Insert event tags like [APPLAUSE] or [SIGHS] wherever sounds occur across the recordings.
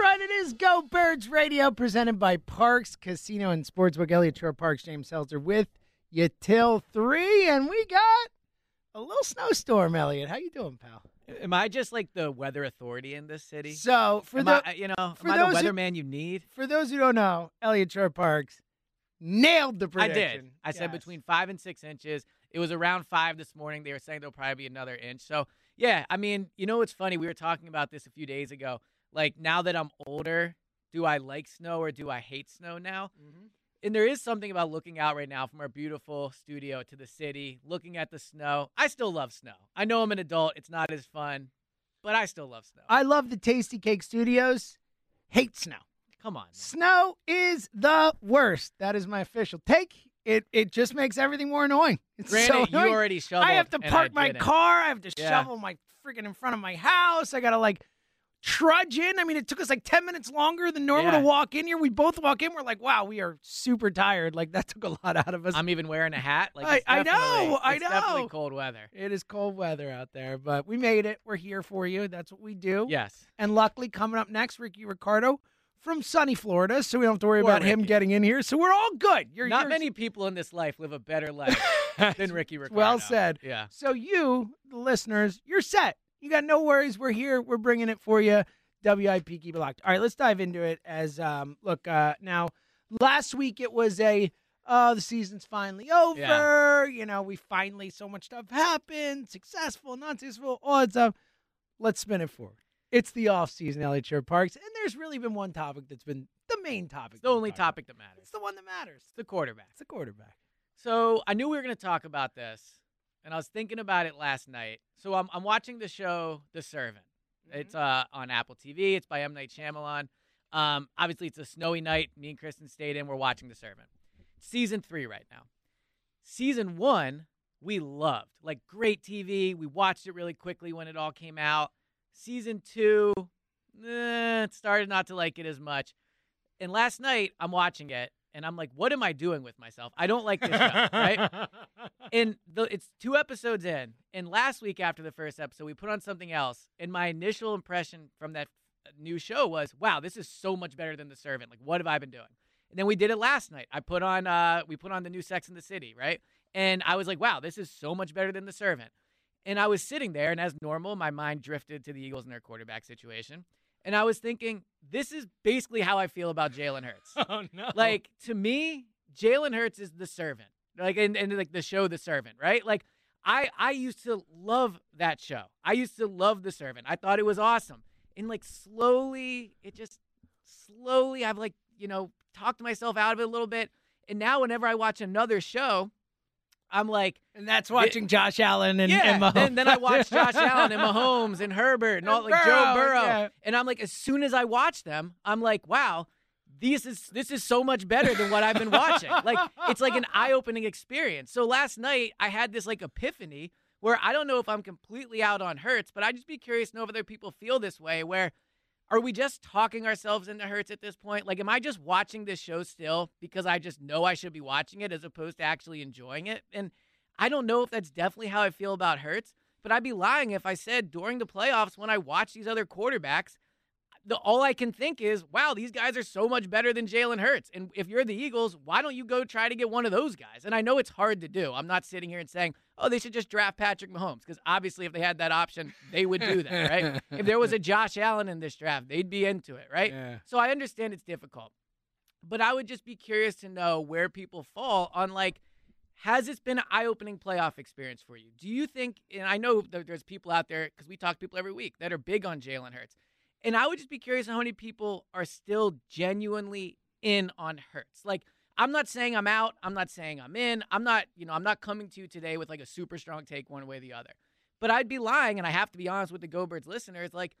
Right. It is Go Birds Radio, presented by Parx Casino and Sportsbook. Eliot Shorr-Parks, James Seltzer with you till three, and we got a little snowstorm. Eliot, how you doing, pal? Am I just like the weather authority in this city? So for am the I, uh, you know, for am I the weatherman you need? for those who don't know, Eliot Shorr-Parks nailed the I prediction. did. I said between five and six inches. It was around five this morning. They were saying there'll probably be another inch. So yeah, I mean, you know what's funny? We were talking about this a few days ago. Like now that I'm older, do I like snow or do I hate snow now? Mm-hmm. And there is something about looking out right now from our beautiful studio to the city, looking at the snow. I still love snow. I know I'm an adult. It's not as fun, but I still love snow. I love the Tastykake Studios. Hate snow. Come on. man. Snow is the worst. That is my official take. It it just makes everything more annoying. It's Granted, so you already shoveled. I have to park my car. I have to Yeah. shovel my freaking in front of my house. I gotta like trudge in. I mean, it took us like ten minutes longer than normal Yeah. to walk in here. We both walk in. We're like, wow, we are super tired. Like that took a lot out of us. I'm even wearing a hat. Like I- I know, I it's Definitely know. cold weather. it is cold weather out there, but we made it. We're here for you. That's what we do. Yes. And luckily, coming up next, Ricky Ricardo from sunny Florida, so we don't have to worry Poor about him getting in here. So we're all good. You're Not you're- many people in this life live a better life [LAUGHS] than Ricky Ricardo. Well said. Yeah. So you, the listeners, you're set. You got no worries. We're here. We're bringing it for you. WIP, keep it locked. All right, let's dive into it. As um, look uh, now, last week it was a oh the season's finally over. You know, we finally so much stuff happened, successful, not successful, all that stuff. Let's spin it forward. It's the off season, Eliot Shorr-Parks, and there's really been one topic that's been the main topic. It's the only talked about. topic that matters. It's the one that matters. It's the quarterback. It's the quarterback. So I knew we were going to talk about this, and I was thinking about it last night. So I'm, I'm watching the show The Servant. It's uh, on Apple TV. It's by M. Night Shyamalan. Um, obviously, it's a snowy night. Me and Kristen stayed in. We're watching The Servant. Season three right now. Season one, we loved. Like, great TV. We watched it really quickly when it all came out. Season two, eh, started not to like it as much. And last night, I'm watching it, and I'm like, what am I doing with myself? I don't like this show, right? [LAUGHS] and the, it's two episodes in and last week after the first episode we put on something else and my initial impression from that new show was wow this is so much better than the servant. Like what have i been doing? And then we did it last night. I put on uh we put on the new sex in the city right? And i was like wow this is so much better than the servant. And i was sitting there and as normal my mind drifted to the eagles and their quarterback situation and i was thinking this is basically how i feel about jalen hurts [LAUGHS] Oh no! like to me, Jalen Hurts is the servant. Like and, and like the show The Servant, right? Like I I used to love that show. I used to love The Servant. I thought it was awesome. And like slowly, it just slowly I've like, you know, talked myself out of it a little bit. And now whenever I watch another show, I'm like, and that's watching Josh Allen and, yeah. and Mahomes. then, then I watch Josh [LAUGHS] Allen and Mahomes and Herbert and all And like Joe Burrow, Burrow. yeah. And I'm like, as soon as I watch them, I'm like, wow, this is this is so much better than what I've been watching. like it's like an [LAUGHS] eye-opening experience. So last night I had this like epiphany where I don't know if I'm completely out on Hurts, but I'd just be curious to know if other people feel this way where are we just talking ourselves into Hurts at this point? Like, am I just watching this show still because I just know I should be watching it as opposed to actually enjoying it? And I don't know if that's definitely how I feel about Hurts, but I'd be lying if I said during the playoffs when I watch these other quarterbacks, the all I can think is, wow, these guys are so much better than Jalen Hurts. And if you're the Eagles, why don't you go try to get one of those guys? And I know it's hard to do. I'm not sitting here and saying, oh, they should just draft Patrick Mahomes because obviously if they had that option, they would do that, right? if there was a [LAUGHS] Josh Allen in this draft, they'd be into it, right? Yeah. So I understand it's difficult, but I would just be curious to know where people fall on like. Has this been an eye-opening playoff experience for you? Do you think? And I know that there's people out there because we talk to people every week that are big on Jalen Hurts. And I would just be curious how many people are still genuinely in on Hurts. Like, I'm not saying I'm out. I'm not saying I'm in. I'm not, you know, I'm not coming to you today with like a super strong take one way or the other. But I'd be lying, and I have to be honest with the Go Birds listeners. Like,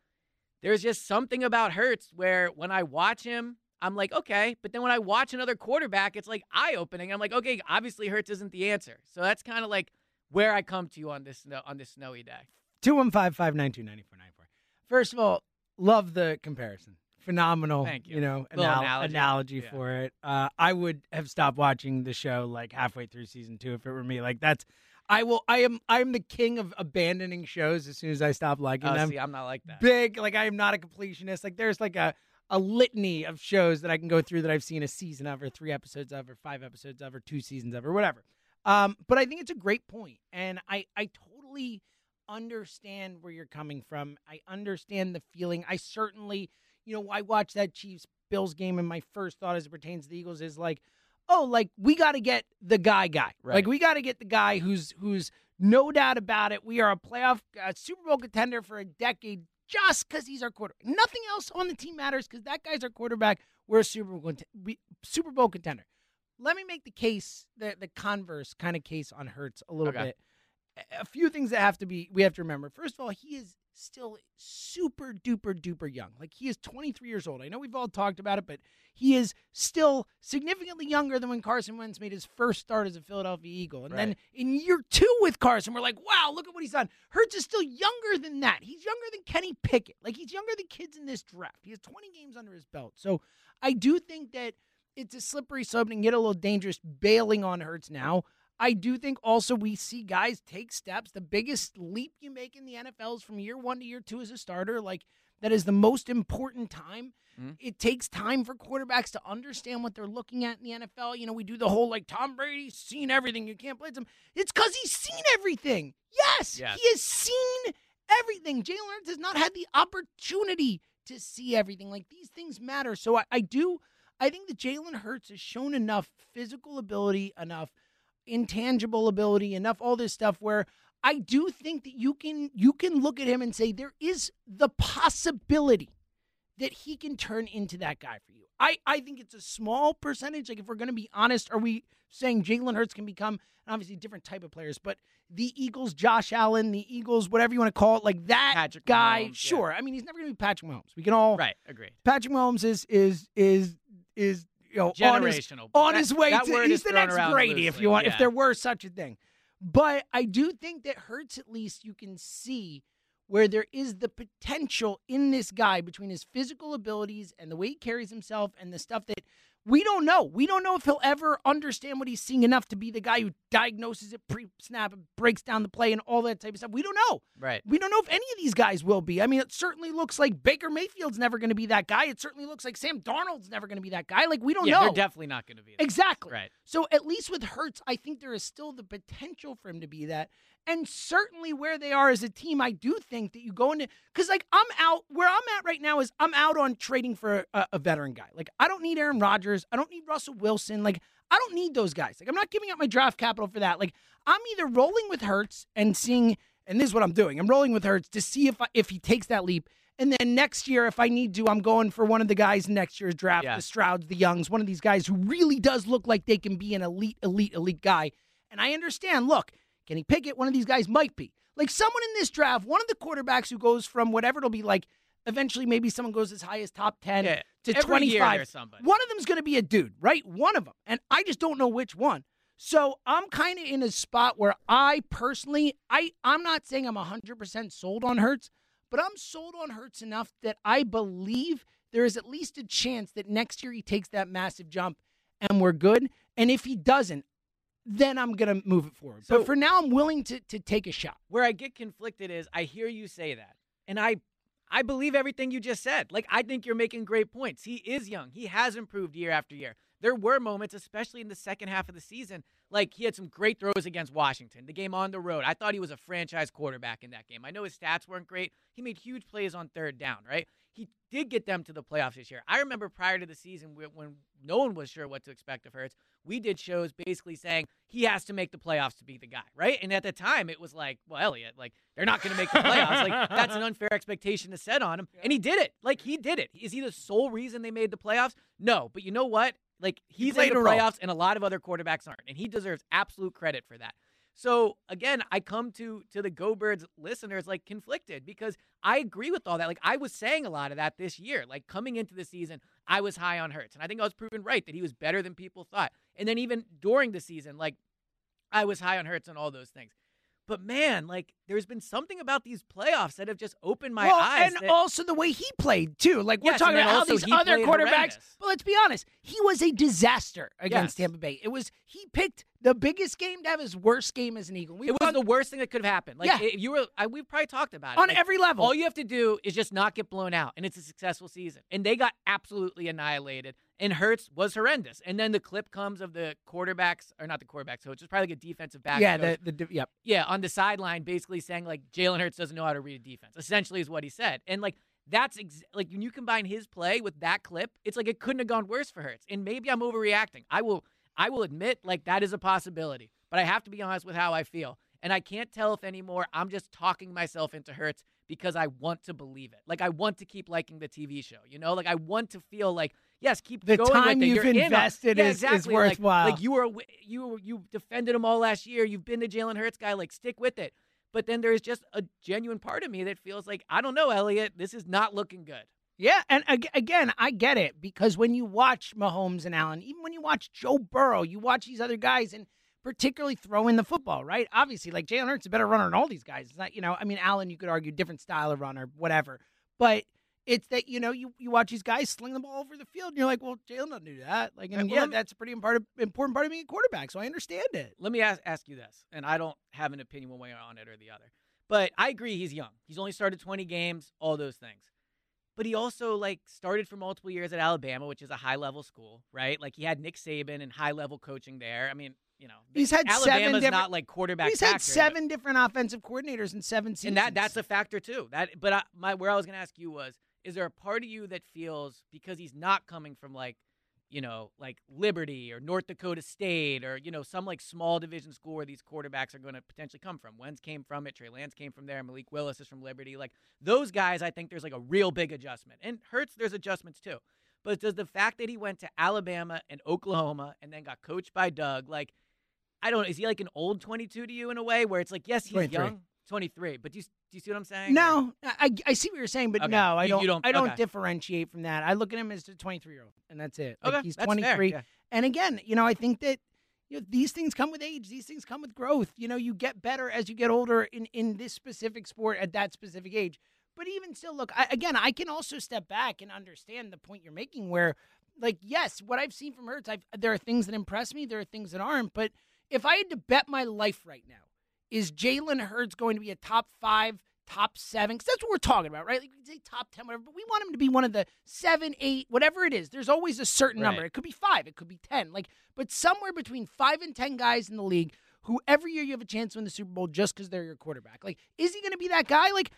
there's just something about Hurts where when I watch him, I'm like, okay. But then when I watch another quarterback, it's like eye opening. I'm like, okay, obviously Hurts isn't the answer. So that's kind of like where I come to you on this on this snowy day. 215 592 9494. First of all, love the comparison. Phenomenal, Thank you. you know, anal- analogy. analogy Yeah. for it. Uh, I would have stopped watching the show like halfway through season two if it were me. Like that's, I will. I am. I am the king of abandoning shows as soon as I stop liking Oh, them. see, I'm not like that. Big. Like I am not a completionist. Like there's like a a litany of shows that I can go through that I've seen a season of, or three episodes of, or five episodes of, or two seasons of, or whatever. Um, but I think it's a great point, and I I totally understand where you're coming from. I understand the feeling. I certainly, you know, I watched that Chiefs Bills game, and my first thought as it pertains to the Eagles is like, oh, like we got to get the guy guy. Right. Like we got to get the guy who's who's no doubt about it. We are a playoff uh, Super Bowl contender for a decade just because he's our quarterback. Nothing else on the team matters because that guy's our quarterback. We're a Super Bowl cont- Super Bowl contender. Let me make the case, the the converse kind of case on Hurts a little Okay. bit. A- few things that have to be we have to remember. First of all, he is still super duper duper young. Like he is 23 years old. I know we've all talked about it, but he is still significantly younger than when Carson Wentz made his first start as a Philadelphia Eagle. And then in year two with Carson, we're like, wow, look at what he's done. Hurts is still younger than that. He's younger than Kenny Pickett. Like he's younger than kids in this draft. He has 20 games under his belt. So I do think that it's a slippery slope and get a little dangerous bailing on Hurts now. I do think also we see guys take steps. The biggest leap you make in the NFL is from year one to year two as a starter. Like that is the most important time. Mhm. It takes time for quarterbacks to understand what they're looking at in the NFL. You know, we do the whole like Tom Brady's seen everything. You can't blame him. It's because he's seen everything. Yes, Yes. he has seen everything. Jalen Hurts has not had the opportunity to see everything. Like these things matter. So I, I do. I think that Jalen Hurts has shown enough physical ability, enough intangible ability, enough all this stuff where I do think that you can you can look at him and say there is the possibility that he can turn into that guy for you. I, I think it's a small percentage. Like if we're going to be honest, are we saying Jalen Hurts can become obviously different type of players, but the Eagles, Josh Allen, the Eagles, whatever you want to call it, like that Patrick guy, Mahomes, yeah. sure. I mean, he's never going to be Patrick Mahomes. We can all Right, agree. Patrick Mahomes is is is is you know on his Generational. on That- his way to he's the next Brady if you want if there were such a thing. But I do think that Hurts at least you can see where there is the potential in this guy between his physical abilities and the way he carries himself and the stuff that we don't know. We don't know if he'll ever understand what he's seeing enough to be the guy who diagnoses it pre-snap and breaks down the play and all that type of stuff. We don't know. Right. We don't know if any of these guys will be. I mean, it certainly looks like Baker Mayfield's never going to be that guy. It certainly looks like Sam Darnold's never going to be that guy. Like we don't yeah, know. they're definitely not going to be. that. exactly. Right. So at least with Hurts, I think there is still the potential for him to be that. And certainly where they are as a team, I do think that you go into because like I'm out where I'm at right now is I'm out on trading for a, a veteran guy. Like I don't need Aaron Rodgers. I don't need Russell Wilson. Like I don't need those guys. Like I'm not giving up my draft capital for that. Like I'm either rolling with Hurts and seeing, and this is what I'm doing. I'm rolling with Hurts to see if I, if he takes that leap. And then next year, if I need to, I'm going for one of the guys next year's draft, Yeah. the Strouds, the Youngs, one of these guys who really does look like they can be an elite, elite, elite guy. And I understand, look, Kenny Pickett, one of these guys might be. Like someone in this draft, one of the quarterbacks who goes from whatever it'll be like Eventually, maybe someone goes as high as top 10 Yeah, to every 25. there's somebody. One of them's going to be a dude, right? One of them. And I just don't know which one. So I'm kind of in a spot where I personally, I, I'm not saying I'm 100% sold on Hurts, but I'm sold on Hurts enough that I believe there is at least a chance that next year he takes that massive jump and we're good. And if he doesn't, then I'm going to move it forward. So- but for now, I'm willing to, to take a shot. where I get conflicted is I hear you say that, and I I believe everything you just said. Like I think you're making great points. He is young. He has improved year after year. There were moments, especially in the second half of the season, like he had some great throws against Washington. The game on the road, I thought he was a franchise quarterback in that game. I know his stats weren't great. He made huge plays on third down, right? He did get them to the playoffs this year. I remember prior to the season when- no one was sure what to expect of Hurts, we did shows basically saying he has to make the playoffs to be the guy, right? And at the time, it was like, well, Eliot, like they're not going to make the playoffs. like that's an unfair expectation to set on him, and he did it. Like he did it. Is he the sole reason they made the playoffs? No, but you know what? Like he's in the a role. playoffs, and a lot of other quarterbacks aren't, and he deserves absolute credit for that. So again, I come to to the Go Birds listeners like conflicted because I agree with all that. Like I was saying a lot of that this year. Like coming into the season, I was high on Hurts, and I think I was proven right that he was better than people thought. And then even during the season, like I was high on Hurts and all those things. But man, like there's been something about these playoffs that have just opened my well, eyes. and that- also the way he played too. Like we're Yes, talking about how also these other quarterbacks. But let's be honest, he was a disaster against Yes. Tampa Bay. It was he picked the biggest game to have his worst game as an Eagle. We it was the worst thing that could have happened. Like Yeah. if you were, I, we've probably talked about it on Like, every level. All you have to do is just not get blown out, and it's a successful season. And they got absolutely annihilated. And Hurts was horrendous. And then the clip comes of the quarterbacks, or not the quarterbacks, so it's just probably like a defensive back. yeah, the, the yep. yeah, on the sideline, basically saying like Jalen Hurts doesn't know how to read a defense. Essentially, is what he said. And like that's ex- like when you combine his play with that clip, it's like it couldn't have gone worse for Hurts. And maybe I'm overreacting. I will, I will admit like that is a possibility. But I have to be honest with how I feel, and I can't tell if anymore I'm just talking myself into Hurts because I want to believe it. Like I want to keep liking the TV show. You know, like I want to feel like yes, keep The going time you've You're in invested Yeah, is- is exactly. Like- worthwhile. Like, you were you you defended him all last year. You've been the Jalen Hurts guy. Like stick with it. But then there's just a genuine part of me that feels like I don't know, Eliot. This is not looking good. Yeah, and ag- again, I get it because when you watch Mahomes and Allen, even when you watch Joe Burrow, you watch these other guys and particularly throwing the football, right? Obviously, like Jalen Hurts is a better runner than all these guys. It's not, you know, I mean, Allen, you could argue different style of runner, whatever, but it's that you know you, you watch these guys sling the ball over the field, and you're like, well, Jalen doesn't do that. Like, and Well, yeah, that's a pretty important important part of being a quarterback. So I understand it. Let me ask, ask you this, and I don't have an opinion one way on it or the other. But I agree he's young. He's only started 20 games, all those things. But he also like started for multiple years at Alabama, which is a high level school, right? Like he had Nick Saban and high level coaching there. I mean, you know, He's had seven Alabama's different- not like quarterback. He's had factory, but- seven different offensive coordinators in seven seasons, and that that's a factor too. That, but I, my where I was going to ask you was, is there a part of you that feels because he's not coming from like, you know, like Liberty or North Dakota State or you know some like small division school where these quarterbacks are going to potentially come from? Wentz came from it. Trey Lance came from there. Malik Willis is from Liberty. Like those guys, I think there's like a real big adjustment. And Hurts, there's adjustments too. But does the fact that he went to Alabama and Oklahoma and then got coached by Doug, like, I don't know, is he like an old 22 to you in a way where it's like, yes, he's 23. young, 23, but do you, do you see what I'm saying? No, I, I see what you're saying, but Okay. no, I You- don't, you don't- I don't okay. differentiate from that. I look at him as a 23 year old, and that's it. Like, Okay, he's that's fair, 23, yeah. and again, you know, I think that you know these things come with age. These things come with growth. You know, you get better as you get older in in this specific sport at that specific age. But even still, look, I, again, I can also step back and understand the point you're making. Where, like, yes, what I've seen from Hurts, I've, there are things that impress me, there are things that aren't. But if I had to bet my life right now, is Jalen Hurts going to be a top five, top seven? Because that's what we're talking about, right? Like say top ten, whatever, but we want him to be one of the seven, eight, whatever it is. There's always a certain number. It could be five, it could be ten, like, but somewhere between five and ten guys in the league who every year you have a chance to win the Super Bowl just because they're your quarterback. Like, is he going to be that guy? Like.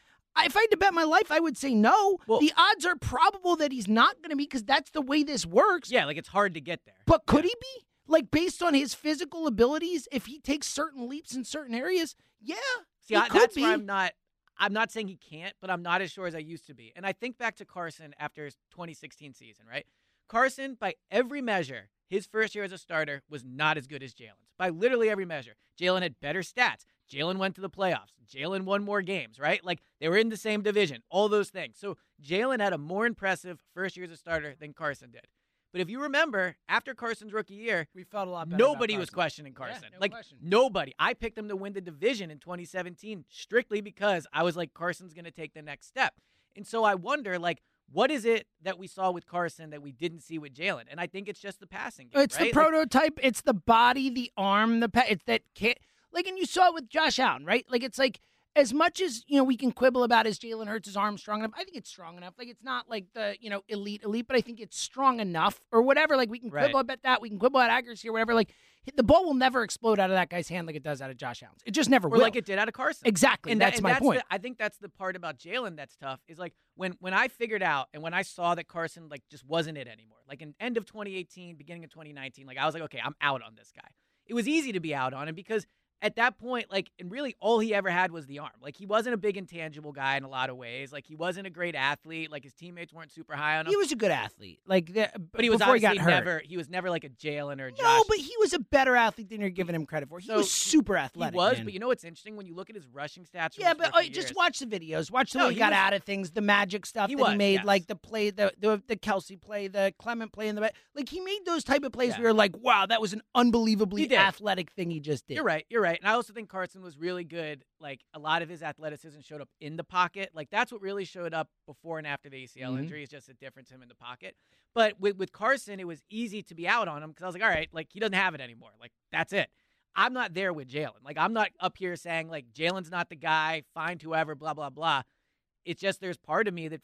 If I had to bet my life, I would say no. Well- the odds are probable that he's not going to be because that's the way this works. Yeah, like it's hard to get there. But could he be? Like based on his physical abilities, if he takes certain leaps in certain areas, yeah, See, I, that's be. where I'm not. I'm not saying he can't, but I'm not as sure as I used to be. And I think back to Carson after his 2016 season, right? Carson, by every measure, his first year as a starter was not as good as Jalen's. By literally every measure, Jalen had better stats. Jalen went to the playoffs. Jalen won more games, right? Like they were in the same division, all those things. So Jalen had a more impressive first year as a starter than Carson did. But if you remember, after Carson's rookie year, we felt a lot better. nobody was questioning Carson. no like question. nobody. I picked him to win the division in 2017 strictly because I was like Carson's going to take the next step. And so I wonder, like, what is it that we saw with Carson that we didn't see with Jalen? And I think it's just the passing game. It's right? the Like, prototype. it's the body, the arm, the pa- it's that kid. Like, and you saw it with Josh Allen, right? Like, it's like as much as you know we can quibble about is Jalen Hurts' arm strong enough. I think it's strong enough. Like, it's not like the you know elite elite, but I think it's strong enough or whatever. Like, we can Right. quibble about that. We can quibble about accuracy or whatever. Like, the ball will never explode out of that guy's hand like it does out of Josh Allen's. It just never or will. like it did out of Carson. exactly. And that- that's and my point. the- I think that's the part about Jalen that's tough. Is like when when I figured out and when I saw that Carson like just wasn't it anymore. Like in end of 2018, beginning of 2019, like I was like, okay, I'm out on this guy. It was easy to be out on him because at that point, like, and really all he ever had was the arm. Like he wasn't a big intangible guy in a lot of ways. Like he wasn't a great athlete. Like his teammates weren't super high on him. he was a good athlete. Like, the, but he was before he obviously got hurt. never. He was never like a Jalen or Josh. No, but he was a better athlete than you're giving him credit for. He So, was super athletic. he was. man. But you know what's interesting when you look at his rushing stats? Yeah, but uh, just watch the videos. Watch the No, way he, got was- out of things, the magic stuff He that he made, yes. like the play, the, the the Kelsey play, the Clement play in the back. Like he made those type of plays. Yeah. where you're like, wow, that was an unbelievably athletic thing he just did. You're right. You're right. And I also think Carson was really good. Like a lot of his athleticism showed up in the pocket. Like that's what really showed up before and after the ACL Mhm. injury is just a difference him in the pocket. But with with Carson, it was easy to be out on him because I was like, all right, like he doesn't have it anymore. Like that's it. I'm not there with Jalen. Like I'm not up here saying like Jalen's not the guy. Find whoever. Blah blah blah. It's just there's part of me that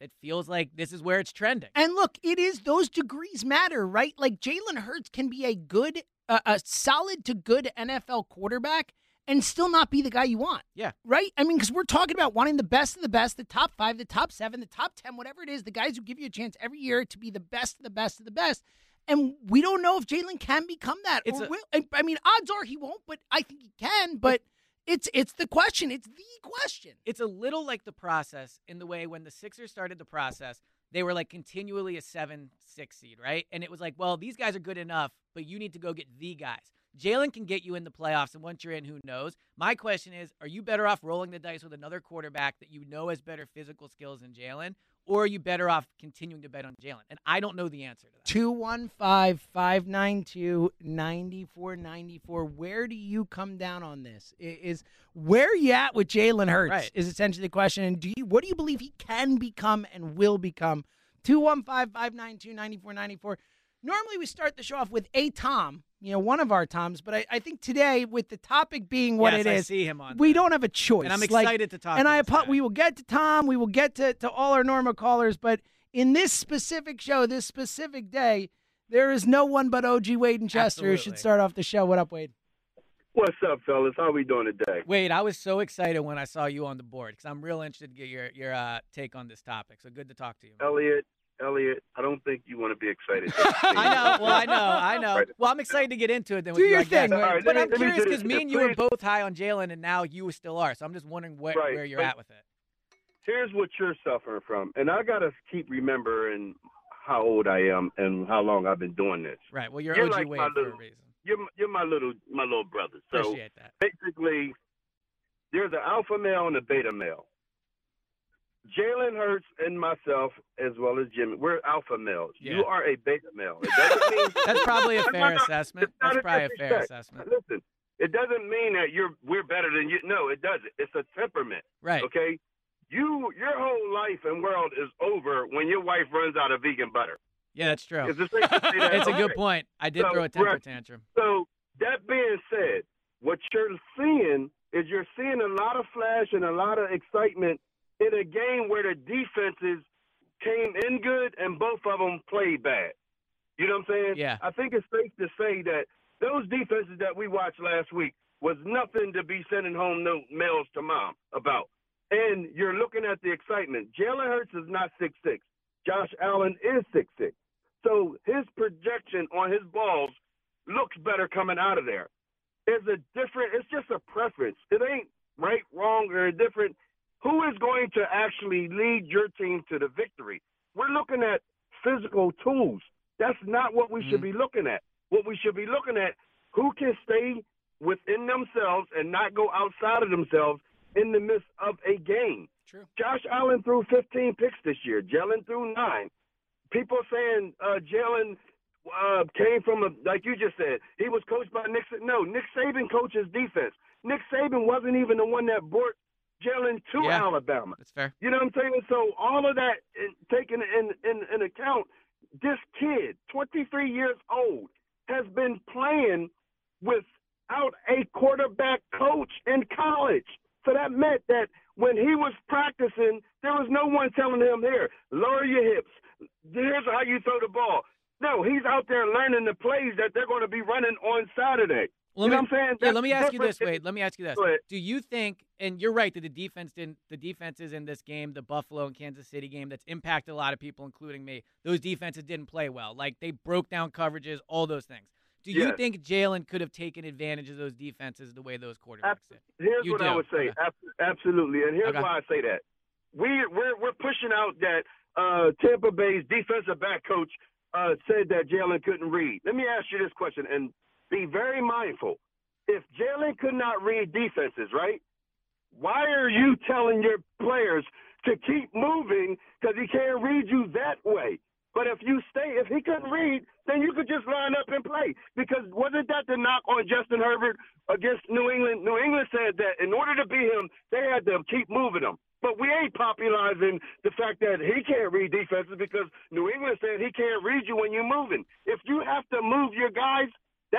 that feels like this is where it's trending. And look, it is those degrees matter, right? Like Jalen Hurts can be a good, uh, a solid to good NFL quarterback and still not be the guy you want. Yeah. Right? I mean, because we're talking about wanting the best of the best, the top five, the top seven, the top 10, whatever it is, the guys who give you a chance every year to be the best of the best of the best. And we don't know if Jalen can become that. It's or a- will. I mean, odds are he won't, but I think he can. But it's it's the question. It's the question. it's a little like the process in the way when the Sixers started the process, they were like continually a seven, six seed, right? And it was like, well, these guys are good enough, but you need to go get the guys. Jalen can get you in the playoffs, and once you're in, who knows? My question is, are you better off rolling the dice with another quarterback that you know has better physical skills than Jalen, or are you better off continuing to bet on Jalen? And I don't know the answer to that. 215 592 9494. Where do you come down on this? Is where are you at with Jalen Hurts? Right. Is essentially the question. And do you what do you believe he can become and will become? 215 592 9494. Normally we start the show off with a Tom, you know, one of our Toms, but I, I think today, with the topic being what yes, it I is, see him on. we there. don't have a choice. and I'm Like, excited to talk. and to I apo- we will get to Tom, we will get to, to all our normal callers, but in this specific show, this specific day, there is no one but OG Wade and Chester who should start off the show. What up, Wade? What's up, fellas? How we doing today? Wade, I was so excited when I saw you on the board because I'm real interested to get your your uh, take on this topic. So good to talk to you. man. Eliot, Eliot, I don't think you want to be excited. [LAUGHS] I know. Well, I know. I know. Right. Well, I'm excited to get into it then. Do with you, your I thing, Wade. All right, But let I'm let curious because this. me and you were both high on Jalen, and now you still are. So I'm just wondering where, Right. where you're But- at with it. Here's what you're suffering from, and I gotta keep remembering how old I am and how long I've been doing this. Right. Well, you're, You're OG like Wade my for a reason. You're you're my little my little brother. So Appreciate that. basically, there's an alpha male and a beta male. Jalen Hurts and myself, as well as Jimmy, we're alpha males. Yeah. You are a beta male. Mean [LAUGHS] That's probably a fair assessment. That's probably a fair assessment. Listen, it doesn't mean that you're we're better than you. No, it doesn't. It's a temperament. Right. Okay, you your whole life and world is over when your wife runs out of vegan butter. Yeah, that's true. Is it safe to say [LAUGHS] that? It's a good point. I did So, throw a temper right. tantrum. So that being said, what you're seeing is you're seeing a lot of flash and a lot of excitement in a game where the defenses came in good and both of them played bad. You know what I'm saying? Yeah. I think it's safe to say that those defenses that we watched last week was nothing to be sending home no mails to mom about. And you're looking at the excitement. Jalen Hurts is not six six. Josh Allen is six six. So his projection on his balls looks better coming out of there. It's a different. It's just a preference. It ain't right, wrong, or different. Who is going to actually lead your team to the victory? We're looking at physical tools. That's not what we should be looking at. What we should be looking at: who can stay within themselves and not go outside of themselves in the midst of a game. True. Josh Allen threw 15 picks this year. Jalen threw nine. People saying uh, Jalen uh, came from a like you just said. He was coached by Nick. No, Nick Saban coaches defense. Nick Saban wasn't even the one that brought Jalen to Yeah. Alabama. That's fair. You know what I'm saying? So all of that taken in, in in account, this kid, 23 years old, has been playing without a quarterback coach in college. So that meant that when he was practicing, there was no one telling him, "Here, lower your hips. Here's how you throw the ball." No, he's out there learning the plays that they're going to be running on Saturday. Let you me, know what I'm saying? Yeah, let me ask you this. Wait, let me ask you this. Do you think, and you're right that the defense didn't, the defenses in this game, the Buffalo and Kansas City game, that's impacted a lot of people, including me. Those defenses didn't play well. Like they broke down coverages, all those things. Do you Yes. think Jalen could have taken advantage of those defenses the way those quarterbacks did? Here's You what I would say. Okay. Absolutely, and here's Okay. why I say that. We we're we're pushing out that uh, Tampa Bay's defensive back coach uh, said that Jalen couldn't read. Let me ask you this question, and be very mindful. If Jalen could not read defenses, right? Why are you telling your players to keep moving because he can't read you that way? But if you stay, if he couldn't read, then you could just line up and play. Because wasn't that the knock on Justin Herbert against New England? New England said that in order to beat him, they had to keep moving him. But we ain't popularizing the fact that he can't read defenses because New England said he can't read you when you're moving. If you have to move your guys,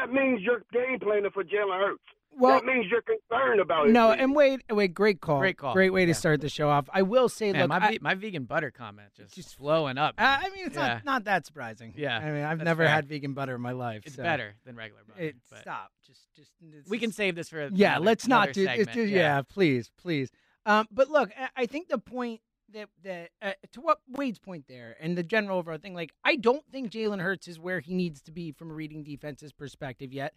that means you're game planning for Jalen Hurts. Well, that means you're concerned about it. no, reading. and wait, wait, great call, Great call. great way to start the show off. I will say, Man, look, my, I, my vegan butter comment just, Just- flowing up. Uh, I mean, it's Yeah. not not that surprising. Yeah, I mean, I've that's never fair. had vegan butter in my life. it's so better than regular butter. It, but stop. Just, just. it's we can save this for Yeah, another- let's not do. it, segment. just, yeah. please, please. Um, but look, I- I think the point that that uh, to what Wade's point there, and the general overall thing, like I don't think Jalen Hurts is where he needs to be from a reading defenses perspective yet.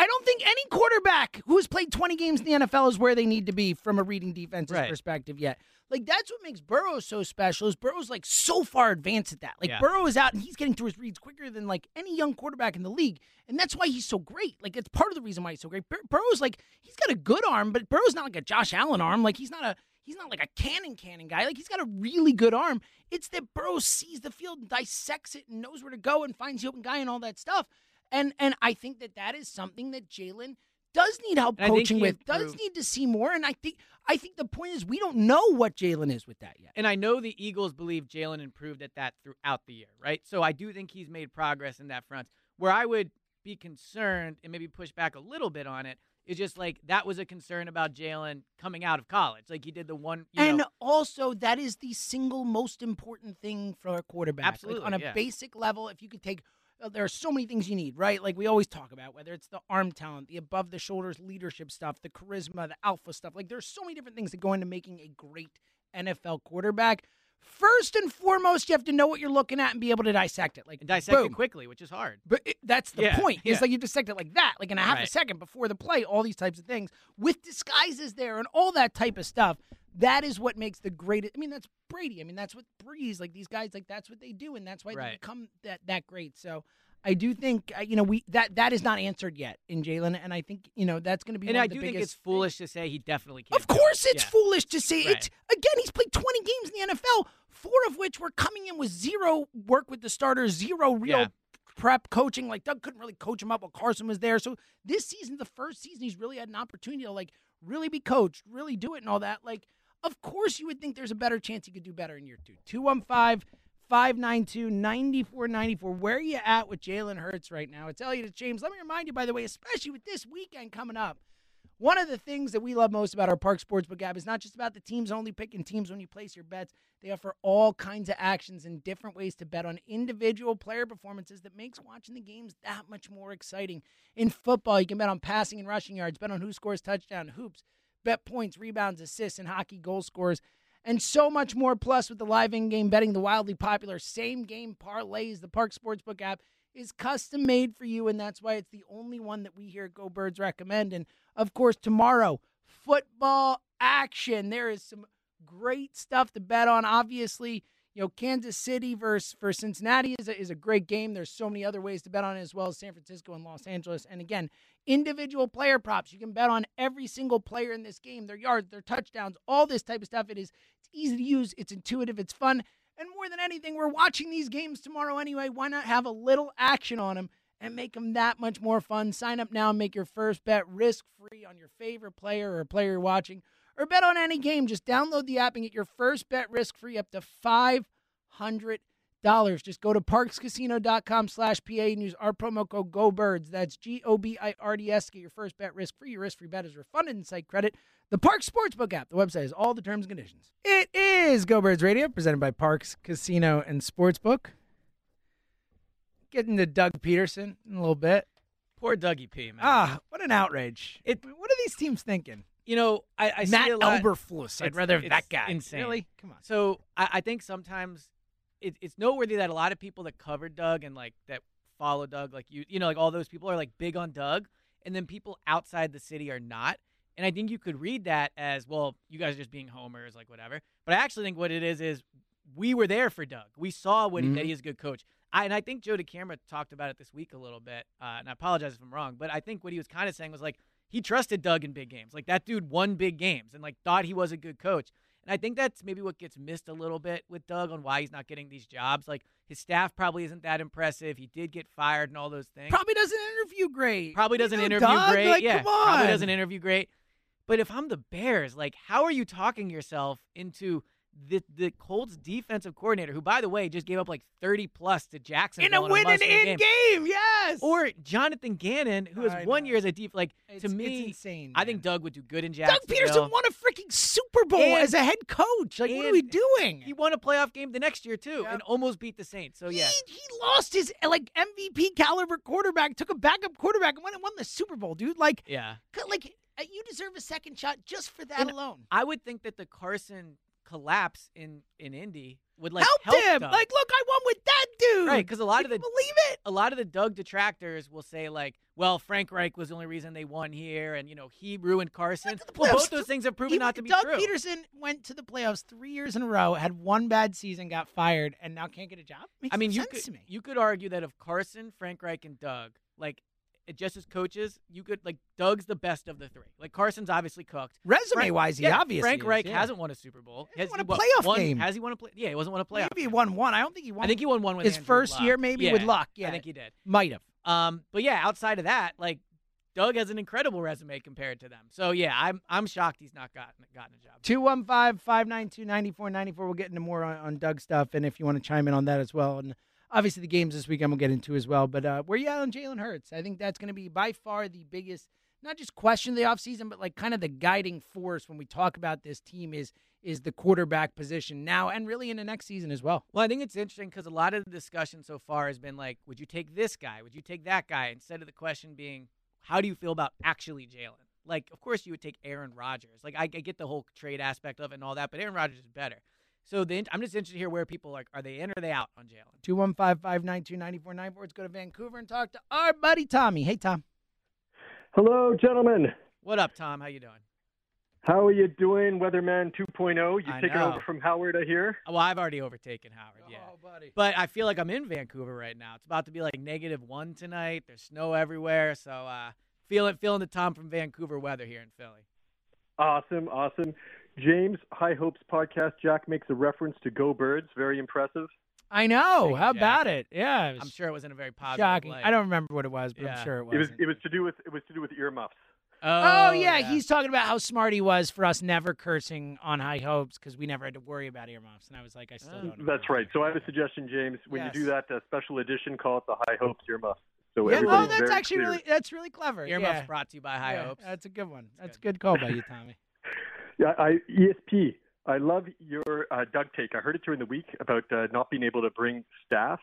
I don't think any quarterback who's played 20 games in the NFL is where they need to be from a reading defenses Right. perspective yet. Like that's what makes Burrow so special. Is Burrow's like so far advanced at that. Like Yeah. Burrow is out and he's getting through his reads quicker than like any young quarterback in the league, and that's why he's so great. Like it's part of the reason why he's so great. Bur- Burrow's like he's got a good arm, but Burrow's not like a Josh Allen arm. Like he's not a he's not like a cannon cannon guy. Like he's got a really good arm. It's that Burrow sees the field, and dissects it, and knows where to go and finds the open guy and all that stuff. And and I think that that is something that Jalen does need help And coaching with. Does need to see more. And I think I think the point is we don't know what Jalen is with that yet. And I know the Eagles believe Jalen improved at that throughout the year, right? So I do think he's made progress in that front. Where I would be concerned and maybe push back a little bit on it is just like that was a concern about Jalen coming out of college. Like he did the one, you and know, also, that is the single most important thing for a quarterback. Like, Absolutely, on a yeah. basic level, if you could take, uh, there are so many things you need, right? Like we always talk about, whether it's the arm talent, the above the shoulders leadership stuff, the charisma, the alpha stuff. Like there's so many different things that go into making a great NFL quarterback. First and foremost, you have to know what you're looking at and be able to dissect it. Like and dissect boom. it quickly, which is hard. But it, that's the Yeah, point. It's yeah. like you dissect it like that, like in a half a second before the play, all these types of things with disguises there and all that type of stuff. That is what makes the greatest. I mean, that's Brady. I mean, that's what Brees, like these guys, like that's what they do, and that's why they become that that great. So. I do think uh, you know we that that is not answered yet in Jalen, and I think you know that's going to be. And one I of the do think biggest it's foolish to say he definitely can't. of it. course, it's Yeah. foolish to say Right. it. Again, he's played 20 games in the NFL, four of which were coming in with zero work with the starters, zero real Yeah. prep coaching. Like Doug couldn't really coach him up while Carson was there. So this season, the first season, he's really had an opportunity to like really be coached, really do it, and all that. Like, of course, you would think there's a better chance he could do better in year two. 215 592 9494. Where are you at with Jalen Hurts right now? I It's Eliot James. Let me remind you, by the way, especially with this weekend coming up. One of the things that we love most about our Parx Sportsbook app is not just about the teams only picking teams when you place your bets. They offer all kinds of actions and different ways to bet on individual player performances that makes watching the games that much more exciting. In football, you can bet on passing and rushing yards, bet on who scores touchdown, hoops, bet points, rebounds, assists, and hockey goal scores, and so much more. Plus, with the live in-game betting, the wildly popular same-game parlays, the Parx Sportsbook app is custom made for you, and that's why it's the only one that we here at Go Birds recommend. And of course, tomorrow, football action. There is some great stuff to bet on. Obviously, you know, Kansas City versus for Cincinnati is a, is a great game. There's so many other ways to bet on it as well as San Francisco and Los Angeles. And again, individual player props. You can bet on every single player in this game, their yards, their touchdowns, all this type of stuff. It is it's easy to use, it's intuitive, it's fun. And more than anything, we're watching these games tomorrow anyway. Why not have a little action on them and make them that much more fun? Sign up now and make your first bet risk free on your favorite player or player you're watching, or bet on any game. Just download the app and get your first bet risk free up to $500. Just go to parxcasino.com slash PA and use our promo code GOBIRDS. That's G O B I R D S. Get your first bet risk free. Your risk free bet is refunded in site credit. The Parx Sportsbook app. The website has all the terms and conditions. It is Go Birds Radio, presented by Parx Casino and Sportsbook. Getting to Doug Pederson in a little bit. Poor Dougie P, man. Ah, what an outrage! It- what are these teams thinking? you know, I, I Matt see a lot. Eberflus. I'd rather have that guy. insane. Really? Come on. So I, I think sometimes it, it's noteworthy that a lot of people that covered Doug and like that follow Doug, like you, you know, like all those people are like big on Doug, and then people outside the city are not. And I think you could read that as well. You guys are just being homers, like whatever. But I actually think what it is is we were there for Doug. We saw what he, that he is a good coach. I, and I think Joe DeCamara talked about it this week a little bit. Uh, and I apologize if I'm wrong, but I think what he was kind of saying was like he trusted Doug in big games. Like that dude won big games and like thought he was a good coach. And I think that's maybe what gets missed a little bit with Doug on why he's not getting these jobs. Like his staff probably isn't that impressive. He did get fired and all those things. Probably doesn't interview great. Probably doesn't know, interview Doug, great. Like, yeah, come on. probably doesn't interview great. But if I'm the Bears, like, how are you talking yourself into the the Colts defensive coordinator, who by the way just gave up like 30 plus to Jackson in a win and in game. game. Yes. or Jonathan Gannon, who has I one know. year as a deep. Like It's- to it's me, insane, I think. Doug would do good in Jackson. Doug. Pederson won a freaking Super Bowl And- as a head coach. Like, what are we doing? He won a playoff game the next year too, Yeah. and almost beat the Saints. So yeah, He, he lost his like MVP caliber quarterback, took a backup quarterback, and went and won the Super Bowl, dude. Like, yeah. like uh, you deserve a second shot just for that And alone. I would think that the Carson collapse in in Indy would like Helped help him. Doug. Like, look, I won with that dude. Right, because a lot of the believe it. a lot of the Doug detractors will say like, "Well, Frank Reich was the only reason they won here, and you know he ruined Carson." Well, both those things have proven He- not to be Doug true. Pederson went to the playoffs three years in a row, had one bad season, got fired, and now can't get a job. Makes I mean, you could to me. you could argue that if Carson, Frank Reich, and Doug like just as coaches, you could like Doug's the best of the three. Like Carson's obviously cooked. Resume Frank- wise, he yeah, obviously Frank is, Reich yeah. hasn't won a Super Bowl. He Has won a he playoff won- game. Has he won a play? Yeah, he wasn't won a playoff. Maybe he won one. I don't think he won. I think he won one with his Andrew first Luck. year, maybe Yeah, with luck. Yeah, I think he did. might have. Um, but yeah, outside of that, like Doug has an incredible resume compared to them. So yeah, I'm I'm shocked he's not gotten gotten a job. 215 592 9494. We'll get into more on, on Doug stuff, and if you want to chime in on that as well. And obviously, the games this weekend we'll get into as well. But uh, where you at on Jalen Hurts? I think that's going to be by far the biggest, not just question of the offseason, but like kind of the guiding force when we talk about this team is is the quarterback position now and really in the next season as well. Well, I think it's interesting because a lot of the discussion so far has been like, would you take this guy? Would you take that guy? Instead of the question being, how do you feel about actually Jalen? Like, of course, you would take Aaron Rodgers. Like, I, I get the whole trade aspect of it and all that, but Aaron Rodgers is better. So the, I'm just interested to hear where people like, are they in or are they out on Jalen? 215 592 9494. Let's go to Vancouver and talk to our buddy Tommy. Hey, Tom. Hello, gentlemen. What up, Tom? How you doing? How are you doing, Weatherman 2.0? You I taking know. over from Howard, I hear. Well, I've already overtaken Howard. Yeah. Oh, buddy. But I feel like I'm in Vancouver right now. It's about to be like negative one tonight. There's snow everywhere. So uh feeling feeling the Tom from Vancouver weather here in Philly. Awesome, awesome. James, High Hopes podcast. Jack makes a reference to Go Birds. Very impressive. I know. Thank How Jack. about it? Yeah. It was I'm sure it was in a very positive shocking. light. I don't remember what it was, but Yeah. I'm sure it was. It was it was to do with it was to do with earmuffs. Oh, yeah, he's talking about how smart he was for us never cursing on High Hopes because we never had to worry about earmuffs. And I was like, I still Oh. don't. agree That's with right. So I have a suggestion, James. When Yes. you do that uh, special edition, call it the High Hopes earmuffs. So Yeah, everybody's oh, that's very actually clear. really that's really clever. Earmuffs yeah. brought to you by High Yeah, Hopes. That's a good one. That's a good. good call by you, Tommy. Yeah, I ESP. I love your uh, Doug take. I heard it during the week about uh, not being able to bring staff,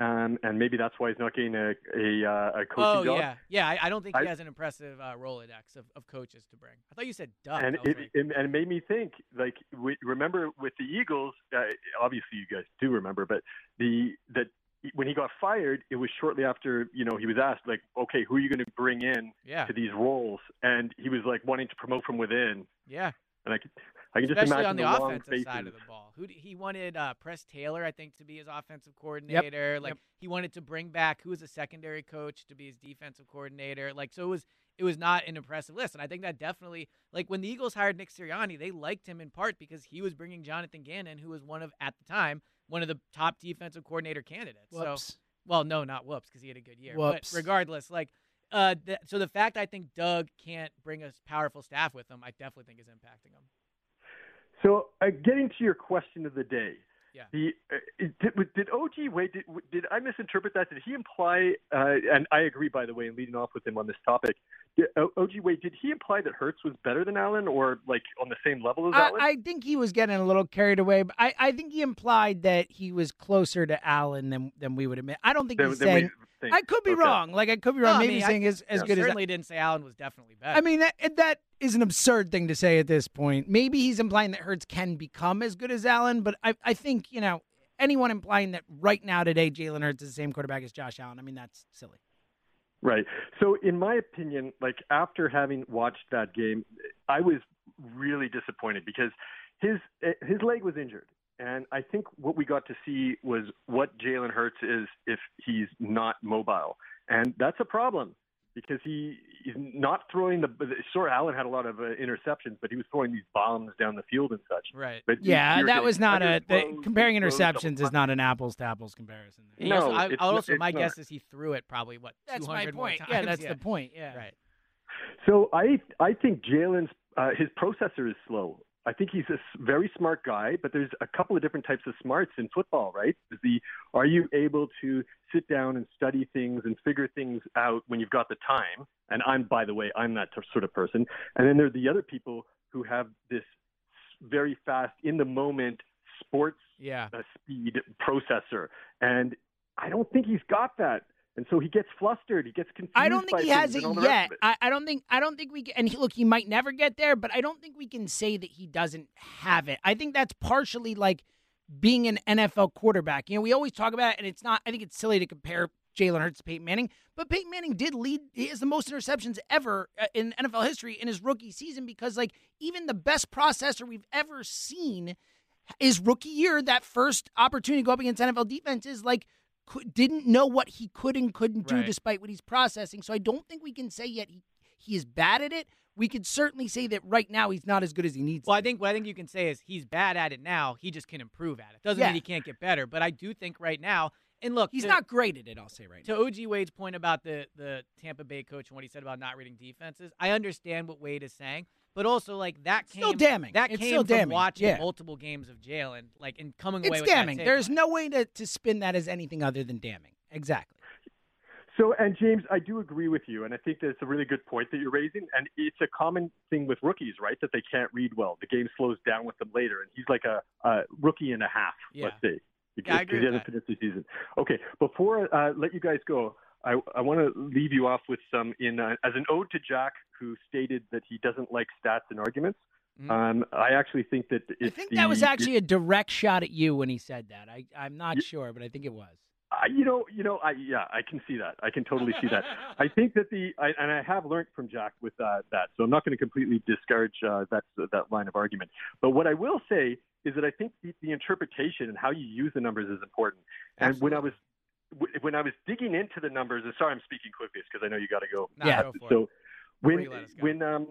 um, and maybe that's why he's not getting a a, uh, a coaching Oh job. yeah, yeah. I, I don't think he has an impressive uh, Rolodex of, of coaches to bring. I thought you said Doug. and it, it, and it made me think like we, remember with the Eagles uh, obviously you guys do remember but the that when he got fired it was shortly after you know he was asked like okay who are you going to bring in yeah, to these roles and he was like wanting to promote from within yeah. and I could I can just imagine on the, the long offensive faces. side of the ball. Who d- he wanted uh, Press Taylor, I think, to be his offensive coordinator. Like Yep. he wanted to bring back who was a secondary coach to be his defensive coordinator. Like so, it was it was not an impressive list. And I think that definitely, like when the Eagles hired Nick Sirianni, they liked him in part because he was bringing Jonathan Gannon, who was one of at the time one of the top defensive coordinator candidates. So Whoops. well, no, not whoops, because he had a good year. Whoops. But regardless, like, uh, th- so the fact I think Doug can't bring a powerful staff with him, I definitely think is impacting him. So, uh, getting to your question of the day. Yeah. The uh, did, did OG Wade? Did, did I misinterpret that? Did he imply? Uh, and I agree, by the way, in leading off with him on this topic. Did, OG Wade, did he imply that Hurts was better than Allen, or like on the same level as I, Allen? I think he was getting a little carried away, but I, I think he implied that he was closer to Allen than than we would admit. I don't think Then- he's then saying. think- I could be okay. wrong. Like I could be No, wrong. I Maybe mean, he's I- saying as as Yeah, good as. certainly didn't say Allen was definitely better. I mean that that is an absurd thing to say at this point. Maybe he's implying that Hurts can become as good as Allen, but I I think you know anyone implying that right now today Jalen Hurts is the same quarterback as Josh Allen. I mean that's silly. Right. So, in my opinion, like after having watched that game, I was really disappointed because his his leg was injured, and I think what we got to see was what Jalen Hurts is if he's not mobile, and that's a problem because he is not throwing the. Sure, Allen had a lot of uh, interceptions, but he was throwing these bombs down the field and such. right. But Yeah, you're that getting was not a the, underthrows, comparing throws, interceptions is not an apples to apples comparison. He No, also, I, it's not- also it's my not. guess is he threw it probably what That's my 200 more point. times. Yeah, that's the point. Yeah. Right. So I I think Jalen's uh, his processor is slow. I think he's a very smart guy, but there's a couple of different types of smarts in football, right? The are you able to sit down and study things and figure things out when you've got the time? And I'm by the way, I'm that t- sort of person. And then there are the other people who have this very fast in the moment sports Yeah. uh, speed processor, and I don't think he's got that. And so he gets flustered. He gets confused. I don't think he has it and all the rest yet. I, I don't think I don't think we can, and he, look he might never get there, but I don't think we can say that he doesn't have it. I think that's partially like being an NFL quarterback. You know, we always talk about it, and it's not. I think it's silly to compare Jalen Hurts to Peyton Manning, but Peyton Manning did lead. He has the most interceptions ever uh, in NFL history in his rookie season because like even the best processor we've ever seen is rookie year, that first opportunity to go up against NFL defenses, like could, didn't know what he could and couldn't do Right. despite what he's processing. So I don't think we can say yet he, he is bad at it. We could certainly say that right now he's not as good as he needs. Well, I think what I think you can say is he's bad at it now. He just can improve at it. Doesn't Yeah. mean he can't get better. But I do think right now, and look, He's to- not great at it. I'll say right to now. OG Wade's point about the the Tampa Bay coach and what he said about not reading defenses, I understand what Wade is saying, but also like that came Still damning. That It's came still from damning. watching Yeah. multiple games of Jalen, and, like and coming away It's with damning. That There's no way to, to spin that as anything other than damning. Exactly. So, and James, I do agree with you, and I think that's a really good point that you're raising. And it's a common thing with rookies, right? That they can't read well. The game slows down with them later, and he's like a, a rookie and a half, Yeah. let's say, because Yeah, I agree he with hasn't that. finished the season. Okay, before I uh, let you guys go, I, I want to leave you off with some in uh, as an ode to Jack, who stated that he doesn't like stats and arguments. Mhm. Um, I actually think that I think the, that was actually a direct shot at you when he said that. I, I'm not sure, but I think it was. Uh, you know, you know, I yeah, I can see that. I can totally see that. [LAUGHS] I think that the I, and I have learned from Jack with uh, that, so I'm not going to completely discourage uh, that that line of argument. But what I will say is that I think the, the interpretation and how you use the numbers is important. And when I was w- when I was digging into the numbers, and sorry, I'm speaking quickly because I know you got to go. Nah, Yeah. go it. So when you let us go. when um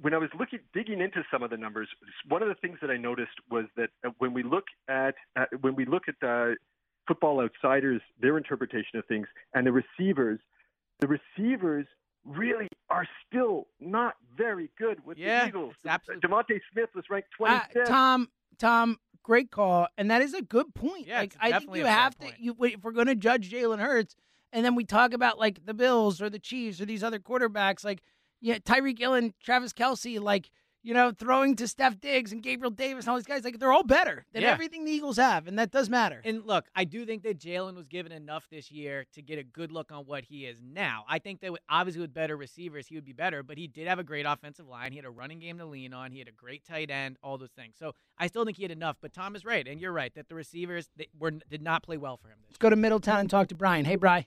when I was looking digging into some of the numbers, one of the things that I noticed was that uh, when we look at uh, when we look at uh, Football Outsiders, their interpretation of things, and the receivers, the receivers really are still not very good with Yeah, the Eagles. absolutely- DeVonta Smith was ranked Uh, Tom, Tom, great call, and that is a good point. Yeah, like I think you have to. You, if we're going to judge Jalen Hurts, and then we talk about like the Bills or the Chiefs or these other quarterbacks, like yeah, Tyreek Hill and Travis Kelce, like you know, throwing to Stef Diggs and Gabriel Davis and all these guys, like they're all better than Yeah. everything the Eagles have, and that does matter. And look, I do think that Jalen was given enough this year to get a good look on what he is now. I think that with- obviously with better receivers, he would be better, but he did have a great offensive line. He had a running game to lean on. He had a great tight end, all those things. So I still think he had enough. But Tom is right, and you're right that the receivers they were did not play well for him this Let's go to Middletown and talk to Brian. Hey, Brian.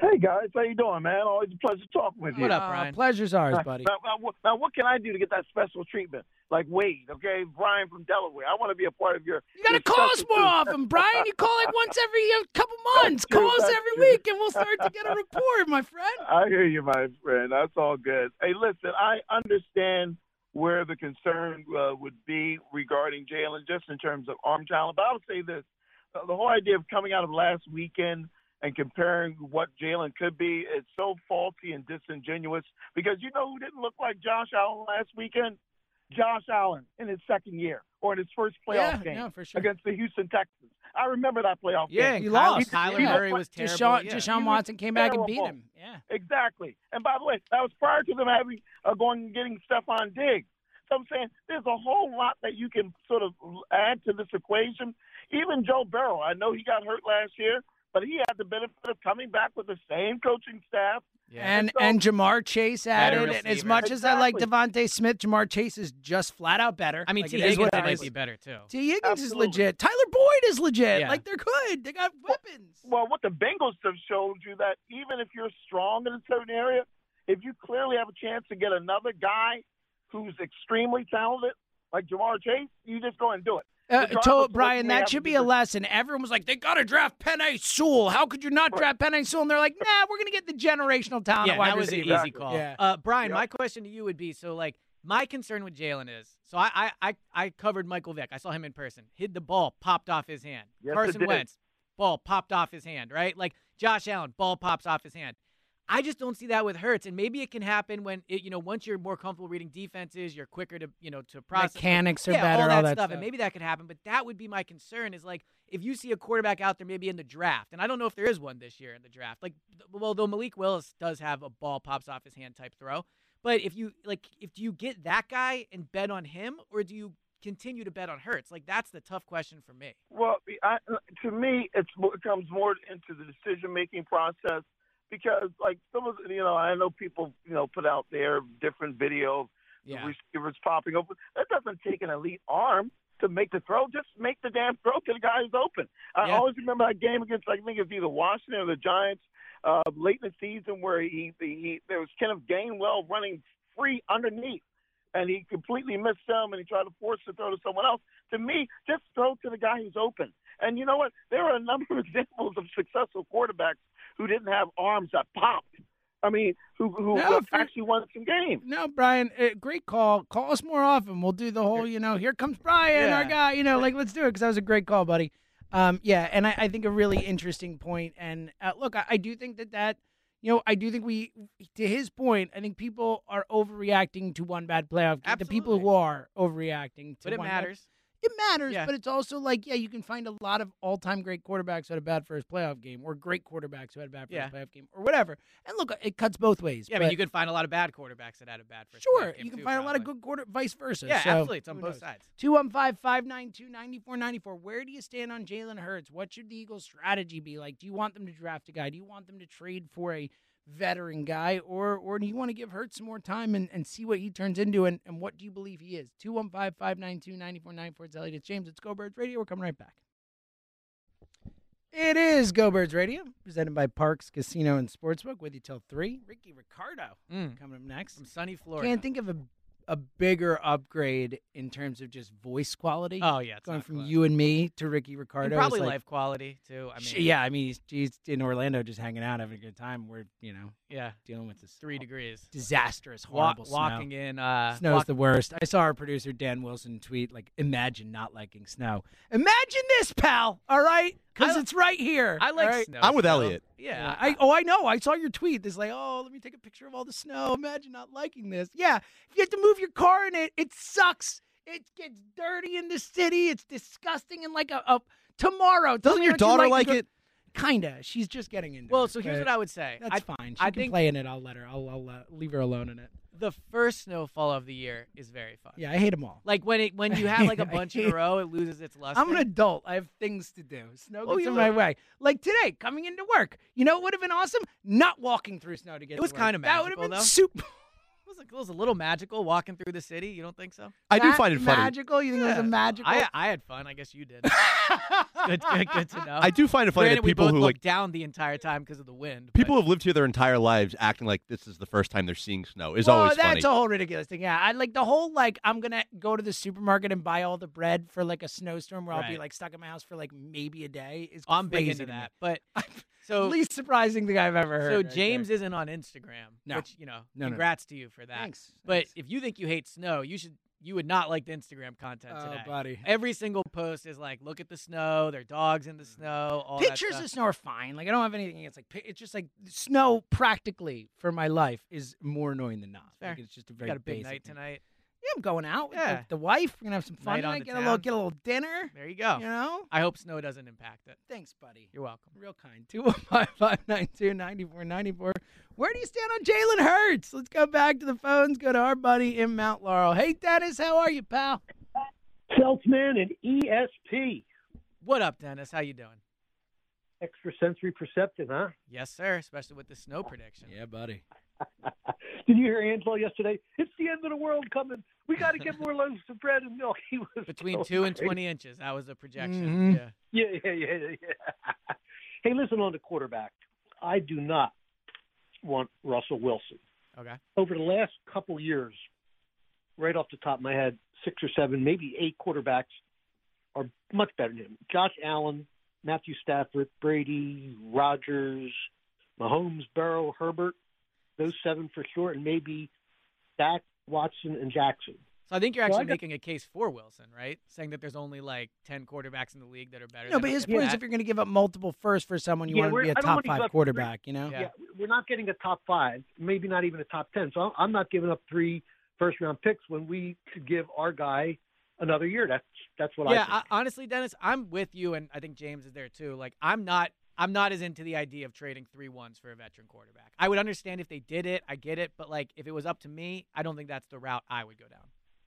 Hey guys, how you doing, man? Always a pleasure talking with you. What up, Uh, Brian? pleasure's ours, buddy. Now, now, what- now, what can I do to get that special treatment? Like Wade, okay, Brian from Delaware. I want to be a part of your. You gotta your call us more treatment. often, Brian. You call like [LAUGHS] once every uh, couple months. true, Call us every true. week, and we'll start to get a rapport, my friend. [LAUGHS] I hear you, my friend. That's all good. Hey, listen, I understand where the concern uh, would be regarding Jalen, just in terms of arm talent. But I would say this: uh, the whole idea of coming out of last weekend and comparing what Jalen could be is so faulty and disingenuous. Because you know who didn't look like Josh Allen last weekend? Josh Allen in his second year or in his first playoff yeah, game no, for sure. against the Houston Texans. I remember that playoff Yeah, game. Yeah, He Kyler, lost. Kyler Yeah. Murray was terrible. Deshaun, yeah. Deshaun Watson came back and beat him. Yeah. Exactly. And by the way, that was prior to them having uh, going and getting Stefon Diggs. So I'm saying there's a whole lot that you can sort of add to this equation. Even Joe Burrow, I know he got hurt last year, but he had the benefit of coming back with the same coaching staff. Yeah. And so- and Ja'Marr Chase added. And as receiver. much as I like Exactly. DeVonta Smith, Ja'Marr Chase is just flat out better. I mean, like, Tee Higgins might is. be better too. Tee Higgins is legit. Tyler Boyd is legit. Yeah. Like they're good. They got weapons. Well, what the Bengals have showed you that even if you're strong in a certain area, if you clearly have a chance to get another guy who's extremely talented, like Ja'Marr Chase, you just go and do it. Uh, regardless to, Brian, that should be a lesson. Everyone was like, they got to draft Penei Sewell. How could you not Right. draft Penei Sewell? And they're like, nah, we're going to get the generational talent. Yeah, that was an receiver. easy call. Yeah. Uh, Brian, Yep. my question to you would be: so, like, my concern with Jalen is, so I, I, I, I covered Michael Vick. I saw him in person. Hid the ball, popped off his hand. Yes, Carson. Wentz, ball popped off his hand. Right, like Josh Allen, ball pops off his hand. I just don't see that with Hurts, and maybe it can happen when it, you know, once you're more comfortable reading defenses, you're quicker to, you know, to process Mechanics are yeah, better. all that, that stuff, and maybe that could happen. But that would be my concern is like if you see a quarterback out there maybe in the draft, and I don't know if there is one this year in the draft. Like, well, though Malik Willis does have a ball pops off his hand type throw, but if you like, if do you get that guy and bet on him, or do you continue to bet on Hurts? Like, that's the tough question for me. Well, I, to me, it's, it comes more into the decision making process because, like some of you know, I know people you know put out there different video of Yeah. the receivers popping open. That doesn't take an elite arm to make the throw. Just make the damn throw to the guy who's open. I Yeah. always remember that game against I think it's either Washington or the Giants uh, late in the season where he, he there was Kenneth Gainwell running free underneath. And he completely missed him, and he tried to force the throw to someone else. To me, just throw to the guy who's open. And you know what? There are a number of [LAUGHS] examples of successful quarterbacks who didn't have arms that popped. I mean, who who No, actually won some games. No, Brian, uh, great call. Call us more often. We'll do the whole, you know, here comes Brian, our guy. You know, like let's do it because that was a great call, buddy. Um, yeah, and I, I think a really interesting point. And uh, look, I, I do think that that, you know, I do think we, to his point, I think people are overreacting to one bad playoff game. The people who are overreacting to But it one bad- matters. It matters, Yeah. but it's also like, yeah, you can find a lot of all-time great quarterbacks who had a bad first playoff game, or great quarterbacks who had a bad first Yeah. playoff game, or whatever. And look, it cuts both ways. Yeah, I mean, you could find a lot of bad quarterbacks that had a bad first. Sure, playoff game you can too, find a lot of good quarter, vice versa. Yeah, so, absolutely. It's on both knows? sides. 215 592 9494. Where do you stand on Jalen Hurts? What should the Eagles' strategy be like? Do you want them to draft a guy? Do you want them to trade for a veteran guy? Or or do you want to give Hurts some more time and, and see what he turns into? And, and what do you believe he is? 215 592 9494. It's Eliot. It's James. It's Go Birds Radio. We're coming right back. It is Go Birds Radio, presented by Parx Casino and Sportsbook. With you till 3. Ricky Ricardo Mm, coming up next. from sunny Florida. Can't think of a a bigger upgrade in terms of just voice quality. oh yeah, going from close. you and me to Ricky Ricardo. and probably like- life quality too. I mean, Sh- yeah, I mean he's, he's in Orlando just hanging out, having a good time. We're you know yeah, dealing with this three degrees. disastrous, Wa- horrible snow. walking in. Uh, Snow's walk- the worst. I saw our producer Dan Wilson tweet like, "Imagine not liking snow. Imagine this, pal. All right, because I- it's right here. I like all right? snow. I'm with still. Eliot. Yeah, I oh I know. I saw your tweet. It's like, oh, let me take a picture of all the snow. Imagine not liking this. Yeah, if you have to move your car in it, it sucks. It gets dirty in the city. It's disgusting. And like a, a tomorrow, Doesn't your what you daughter like like it? Kinda. She's just getting into Well, it, so here's what I would say. That's I, fine. She I can think- play in it. I'll let her. I'll, I'll uh, leave her alone in it. the first snowfall of the year is very fun. Yeah, I hate them all. Like when it when you have like a [LAUGHS] bunch in a row, it loses its luster. I'm an adult. I have things to do. Snow Oh, gets you in my way. Like today, coming into work. You know what would have been awesome? Not walking through snow to get. It was work. kinda That would have been though. super. Was, it was a little magical walking through the city. You don't think so? I do That find it funny. Magical? You think it was Yeah. a magical? I I had fun. I guess you did. [LAUGHS] good, good, good to know. I do find it funny Granted, that people we both who looked like down the entire time because of the wind. people but- who've lived here their entire lives acting like this is the first time they're seeing snow is well, always that's funny. a whole ridiculous thing. Yeah, I like the whole like I'm gonna go to the supermarket and buy all the bread for like a snowstorm where I'll be Right. like stuck in my house for like maybe a day. Is oh, I'm big crazy into to me. that. But [LAUGHS] so least surprising thing I've ever heard. so right James there. isn't on Instagram, No. which you know, No, no, no. congrats to you for that. Thanks. But Thanks. if you think you hate snow, you should you would not like the Instagram content oh, today. oh, buddy. Every single post is like, look at the snow, their dogs in the mm. snow, all that Pictures of snow are fine. Like I don't have anything against like it's just like snow practically for my life is more annoying than not. Fair. Like, it's just a You very got a big night thing. tonight. Yeah, I'm going out with the- Yeah. the, wife. We're gonna have some fun Night on tonight. the Get a little get a little dinner. There you go. You know. I hope snow doesn't impact it. Thanks, buddy. You're welcome. Real kind. [LAUGHS] 215 592 9494. Where do you stand on Jalen Hurts? Let's go back to the phones. Go to our buddy in Mount Laurel. Hey, Dennis, how are you, pal? Seltzman and ESP. What up, Dennis? How you doing? Extrasensory perception, huh? Yes, sir. Especially with the snow prediction. Yeah, buddy. [LAUGHS] Did you hear Angelo yesterday? It's the end of the world coming. We got to get more loaves of bread and milk. [LAUGHS] He was Between so two and twenty inches. That was the projection. Mhm. Yeah. Yeah, yeah, yeah, yeah. hey, listen on the quarterback. I do not want Russell Wilson. Okay. Over the last couple years, right off the top of my head, six or seven, maybe eight quarterbacks are much better than him. Josh Allen, Matthew Stafford, Brady, Rodgers, Mahomes, Burrow, Herbert, those seven for sure, and maybe Dak, Watson, and Jackson. So I think you're Well, I actually got- making a case for Wilson, right? Saying that there's only like ten quarterbacks in the league that are better. No, than but his point is if you're going to give up multiple firsts for someone, you Yeah, want to be a top wanna give five up three- quarterback, you know? Yeah. Yeah, we're not getting a top five, maybe not even a top ten. So I'm- I'm not giving up three first round picks when we could give our guy another year. That's that's what yeah, I think. I, honestly, Dennis, I'm with you, and I think James is there too. Like, I'm not, I'm not as into the idea of trading three ones for a veteran quarterback. I would understand if they did it, I get it, but like, if it was up to me, I don't think that's the route I would go down.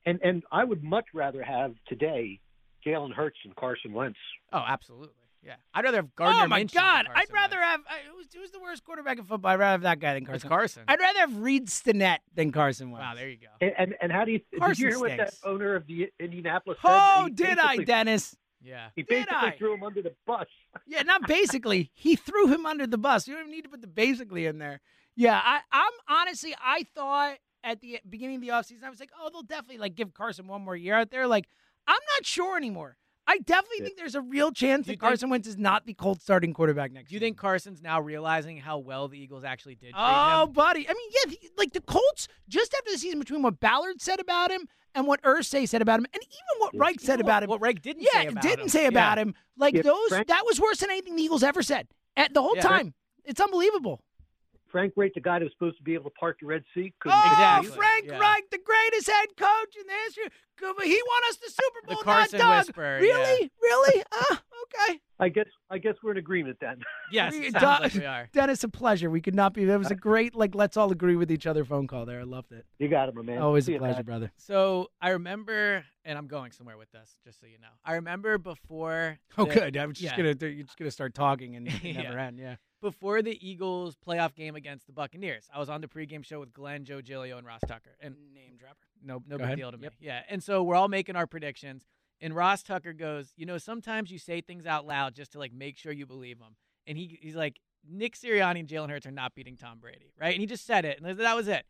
and and I would much rather have today Jalen Hurts and Carson Wentz. Oh, absolutely, yeah. I'd rather have Gardner. oh my Minshew than God! I'd rather Wentz. have I, who's, who's the worst quarterback in football? I'd rather have that guy than It's Carson. Carson. I'd rather have Reid Sinnett than Carson Wentz. wow, there you go. And and, and how do you did Carson you hear what that stinks. owner of the Indianapolis? Oh, He did I, Dennis? Yeah. He basically threw him under the bus. [LAUGHS] Yeah, not basically. he threw him under the bus. You don't even need to put the basically in there. Yeah, I, I'm honestly, I thought at the beginning of the offseason, I was like, oh, they'll definitely like give Carson one more year out there. Like, I'm not sure anymore. I definitely think there's a real chance that Carson Wentz is not the Colts starting quarterback next Do you season. think Carson's now realizing how well the Eagles actually did Oh, him? buddy. I mean, yeah, the, like the Colts, just after the season, between what Ballard said about him and what Irsay said about him, and even what Reich said about him. What Reich didn't yeah, say about didn't him. say Yeah. about him. Like Yeah, those, Frank- that was worse than anything the Eagles ever said at the whole Yeah. time. It's unbelievable. Frank Reich, the guy that was supposed to be able to part the Red Sea, couldn't Oh, it. Exactly, Frank yeah. Reich, the greatest head coach in the history. Good, but He won us the Super The Bowl, Carson not Doug. whisperer, Really? Really? Ah, okay. I guess I guess we're in agreement then. [LAUGHS] Yes, We- it sounds like we are. Dennis, a pleasure. We could not be. That was a great, like, let's all agree with each other phone call there. I loved it. You got it, my man. Always See a pleasure, man. brother. So I remember, and I'm going somewhere with this, just so you know. I remember before. Oh, the- good. I'm just yeah. gonna. You're just gonna start talking and [LAUGHS] it Yeah. never end. Yeah. Before the Eagles playoff game against the Buccaneers. I was on the pregame show with Glenn, Joe Giglio, and Ross Tucker. And Name dropper. no, no Go big ahead. deal to me. Yep. Yeah. And so we're all making our predictions. And Ross Tucker goes, you know, sometimes you say things out loud just to like make sure you believe them. And he he's like, Nick Sirianni and Jalen Hurts are not beating Tom Brady, right? And he just said it, and that was it.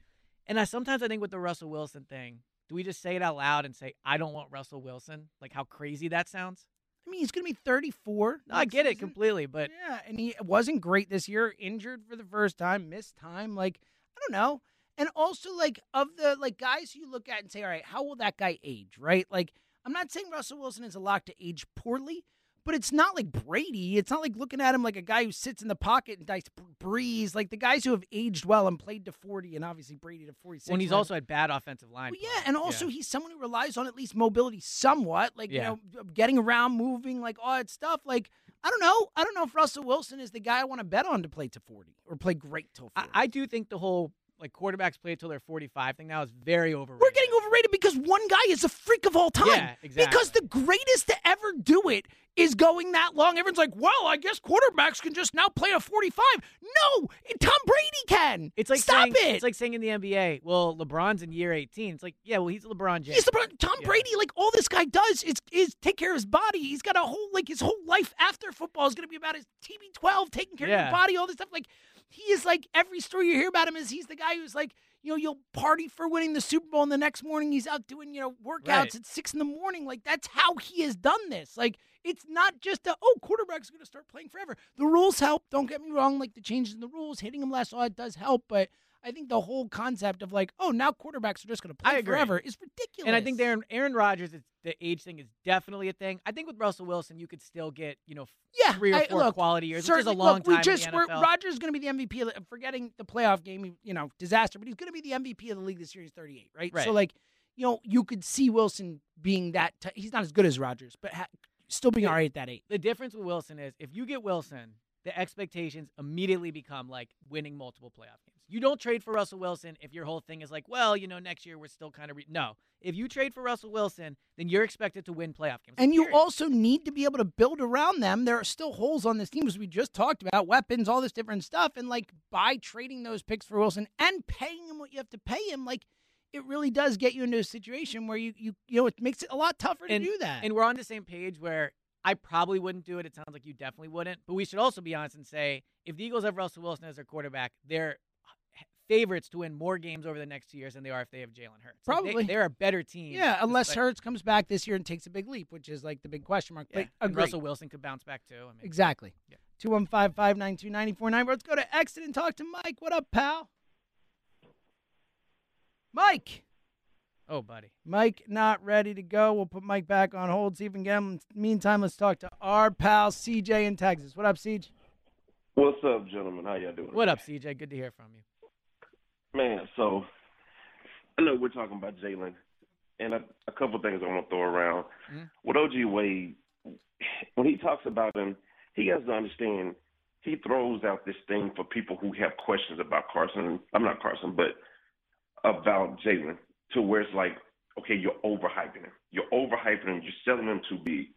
And I sometimes I think with the Russell Wilson thing, do we just say it out loud and say, I don't want Russell Wilson? Like how crazy that sounds? I mean, he's gonna be 34. No, I get it completely, but yeah, and he wasn't great this year. Injured for the first time, missed time. Like I don't know. And also, like of the like guys you look at and say, all right, how will that guy age? Right? Like I'm not saying Russell Wilson is a lock to age poorly, but it's not like Brady. It's not like looking at him like a guy who sits in the pocket and dice Brees. Like the guys who have aged well and played to 40, and obviously Brady to 46. when he's right? also had bad offensive line. Well, yeah, and also he's someone who relies on at least mobility somewhat, like Yeah. you know, getting around, moving, like all that stuff. Like I don't know, I don't know if Russell Wilson is the guy I want to bet on to play to forty or play great till I. I do think the whole like quarterbacks play till they're 45 thing now is very overrated. We're getting overrated because one guy is a freak of all time. Yeah, exactly. Because the greatest to ever do it is going that long. Everyone's like, well, I guess quarterbacks can just now play a 45. No, Tom Brady can. It's like Stop saying, it. It's like saying in the NBA, well, LeBron's in year 18. It's like, yeah, well, he's LeBron James. He's LeBron. Tom Yeah. Brady, like all this guy does is is take care of his body. He's got a whole like his whole life after football is going to be about his TB12, taking care of Yeah. your body, all this stuff. Like he is like every story you hear about him is he's the guy who's like you know you'll party for winning the Super Bowl and the next morning he's out doing you know workouts Right. at six in the morning. Like that's how he has done this. Like it's not just a oh quarterbacks going to start playing forever. The rules help. Don't get me wrong. Like the changes in the rules, hitting him less, all that does help, but. I think the whole concept of like, oh, now quarterbacks are just going to play forever is ridiculous. And I think Aaron Aaron Rodgers, it's, the age thing is definitely a thing. I think with Russell Wilson, you could still get you know yeah, three or I- four look, quality years, which is a long look, time We just we're. Rodgers is going to be the MVP. Of the, forgetting the playoff game, you know, disaster. But he's going to be the MVP of the league this year. He's 38, right? right? So like, you know, you could see Wilson being that. T- he's not as good as Rodgers, but ha- still being all right at that age. the difference with Wilson is if you get Wilson, the expectations immediately become like winning multiple playoff games. You don't trade for Russell Wilson if your whole thing is like, well, you know, next year we're still kind of re-. no. If you trade for Russell Wilson, then you're expected to win playoff games. And you Period. also need to be able to build around them. There are still holes on this team, as we just talked about, weapons, all this different stuff. And like by trading those picks for Wilson and paying him what you have to pay him, like it really does get you into a situation where you you you know it makes it a lot tougher to and, do that. And we're on the same page where I probably wouldn't do it. It sounds like you definitely wouldn't. But we should also be honest and say if the Eagles have Russell Wilson as their quarterback, they're favorites to win more games over the next two years than they are if they have Jalen Hurts. Like, Probably. they, are a better team. Yeah, unless despite- Hurts comes back this year and takes a big leap, which is like the big question mark. Yeah, But and agree. Russell Wilson could bounce back too. I mean, Exactly. Yeah. 215 592 949. Let's go to Exton and talk to Mike. What up, pal? Mike. Oh, buddy. Mike not ready to go. We'll put Mike back on hold, see if we can get him. Meantime, let's talk to our pal CJ in Texas. What up, CJ? What's up, gentlemen? How y'all doing? What up, CJ? Good to hear from you. Man, so I know we're talking about Jalen, and a, a couple things I want to throw around. Mhm. With OG Wade, when he talks about him, he has to understand he throws out this thing for people who have questions about Carson. I'm not Carson, but about Jalen, to where it's like, okay, you're overhyping him. You're overhyping him. You're selling him too big.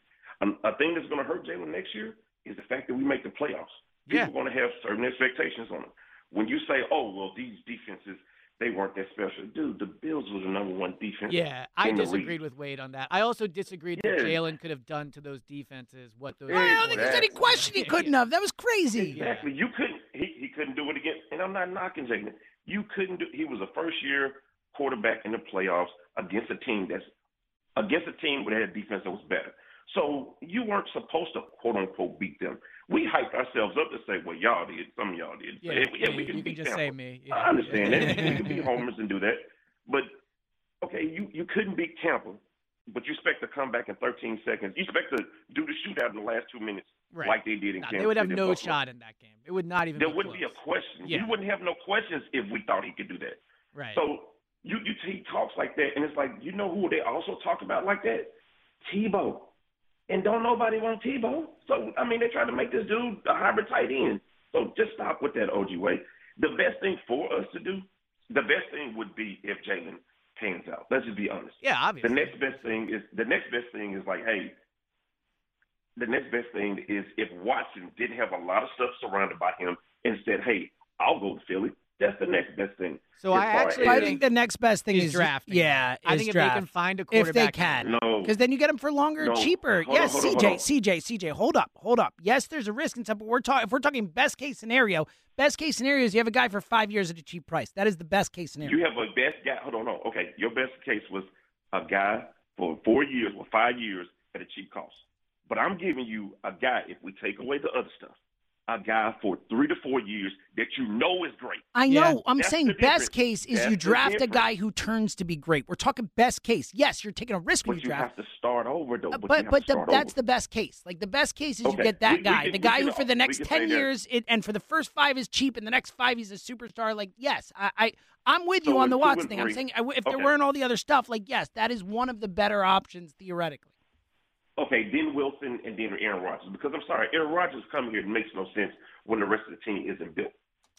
Um, a thing that's going to hurt Jalen next year is the fact that we make the playoffs. People Yeah. are going to have certain expectations on him. When you say, "Oh, well, these defenses they weren't that special," dude, the Bills was the number one defense. Yeah, I disagreed league. with Wade on that. I also disagreed that Yeah. Jalen could have done to those defenses what those. I don't think there's any question he couldn't have. That was crazy. Exactly. You couldn't. He he couldn't do it again. And I'm not knocking Jalen. You couldn't do. He was a first year quarterback in the playoffs against a team that's against a team that had a defense that was better. So you weren't supposed to quote unquote beat them. We hyped ourselves up to say, well, y'all did. Some of y'all did. Yeah, yeah, yeah, we can you can just say me. Yeah. I understand that. we can be [LAUGHS] homers and do that. But okay, you you couldn't beat Tampa, but you expect to come back in 13 seconds. You expect to do the shootout in the last two minutes Right. like they did in Nah, Kansas they would have City no Buffalo. shot in that game. It would not even. There be wouldn't be a question. Yeah. We wouldn't have no questions if we thought he could do that. Right. So you you he talks like that, and it's like you know who they also talk about like that, Tebow, and don't nobody want Tebow. So I mean they try to make this dude a hybrid tight end. So just stop with that OG Wade. The best thing for us to do, the best thing would be if Jalen pans out. Let's just be honest. yeah, obviously. The next best thing is the next best thing is like, hey, the next best thing is if Watson didn't have a lot of stuff surrounded by him and said, hey, I'll go to Philly. That's the next best thing. So I actually as- I think the next best thing is is drafting. Yeah, I is think if they can find a if they quarterback, can. no, Because then you get them for longer, No. cheaper. Hold on, yes, on, CJ, on. CJ, CJ. Hold up, hold up. Yes, there's a risk and stuff, but we're talking. If we're talking best case scenario, best case scenario is you have a guy for five years at a cheap price. That is the best case scenario. you have a best guy. Hold on, no. Okay, your best case was a guy for four years or five years at a cheap cost. But I'm giving you a guy, if we take away the other stuff, a guy for three to four years that you know is great. I Yeah. know. I'm That's saying best case is That's you draft a guy who turns to be great. We're talking best case. Yes, you're taking a risk when But you you draft. have to start over, though. Uh, But, but but the, that's over. the best case. Like the best case is you get that we- we guy, can- the guy can who for the next ten years it, and for the first five is cheap, and the next five he's a superstar. Like yes, I, I I'm with you on the two Watson thing. I'm saying I w- if there weren't all the other stuff, like yes, that is one of the better options theoretically. Okay, then Wilson and then Aaron Rodgers. Because I'm sorry, Aaron Rodgers coming here makes no sense when the rest of the team isn't built.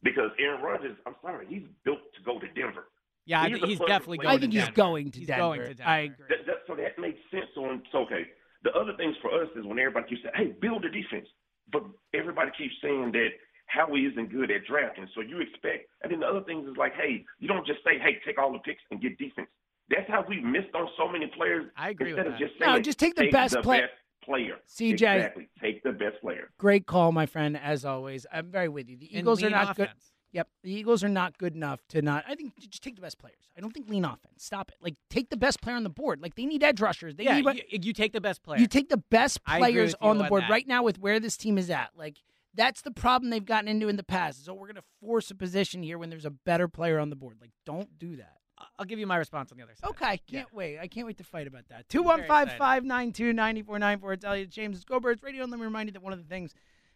Because Aaron Rodgers, I'm sorry, he's built to go to Denver. Yeah, I He's think he's definitely who going I think to he's Denver. going to He's Denver. going to Denver. I agree. That, that, so that makes sense on. So okay, the other things for us is when everybody keeps saying, "Hey, build a defense," but everybody keeps saying that Howie isn't good at drafting. So you expect, and then the other things is like, "Hey, you don't just say, hey, take all the picks and get defense." That's how we missed on so many players. I agree Instead with of that. just saying, No, just take the best the play- best player. CJ. exactly, take the best player. Great call, my friend. As always, I'm very with you. The Eagles are lean not good. Yep, the Eagles are not good enough to not. I think just take the best players. I don't think lean offense. Stop it. Like take the best player on the board. Like they need edge rushers. They Yeah, need. you, you take the best player. You take the best players on the on board that. right now with where this team is at. Like that's the problem they've gotten into in the past. So oh, we're going to force a position here when there's a better player on the board. Like don't do that. I'll give you my response on the other side. Okay, can't Yeah. wait. I can't wait to fight about that. Very 215 592 9494. It's Eliot James. It's Go Birds Radio. And let me remind you that one of the things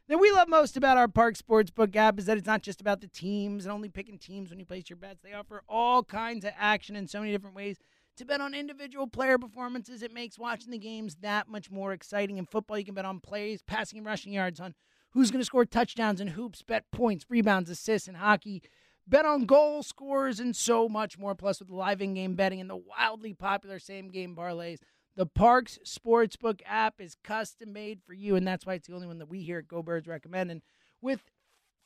that we love most about our Parx Sportsbook app is that it's not just about the teams and only picking teams when you place your bets. They offer all kinds of action in so many different ways. To bet on individual player performances, it makes watching the games that much more exciting. In football, you can bet on plays, passing and rushing yards, on who's going to score touchdowns and hoops, bet points, rebounds, assists, and hockey. Bet on goal scores and so much more. Plus, with live in game betting and the wildly popular same game parlays, the Parx Sportsbook app is custom made for you, and that's why it's the only one that we here at Go Birds recommend. And with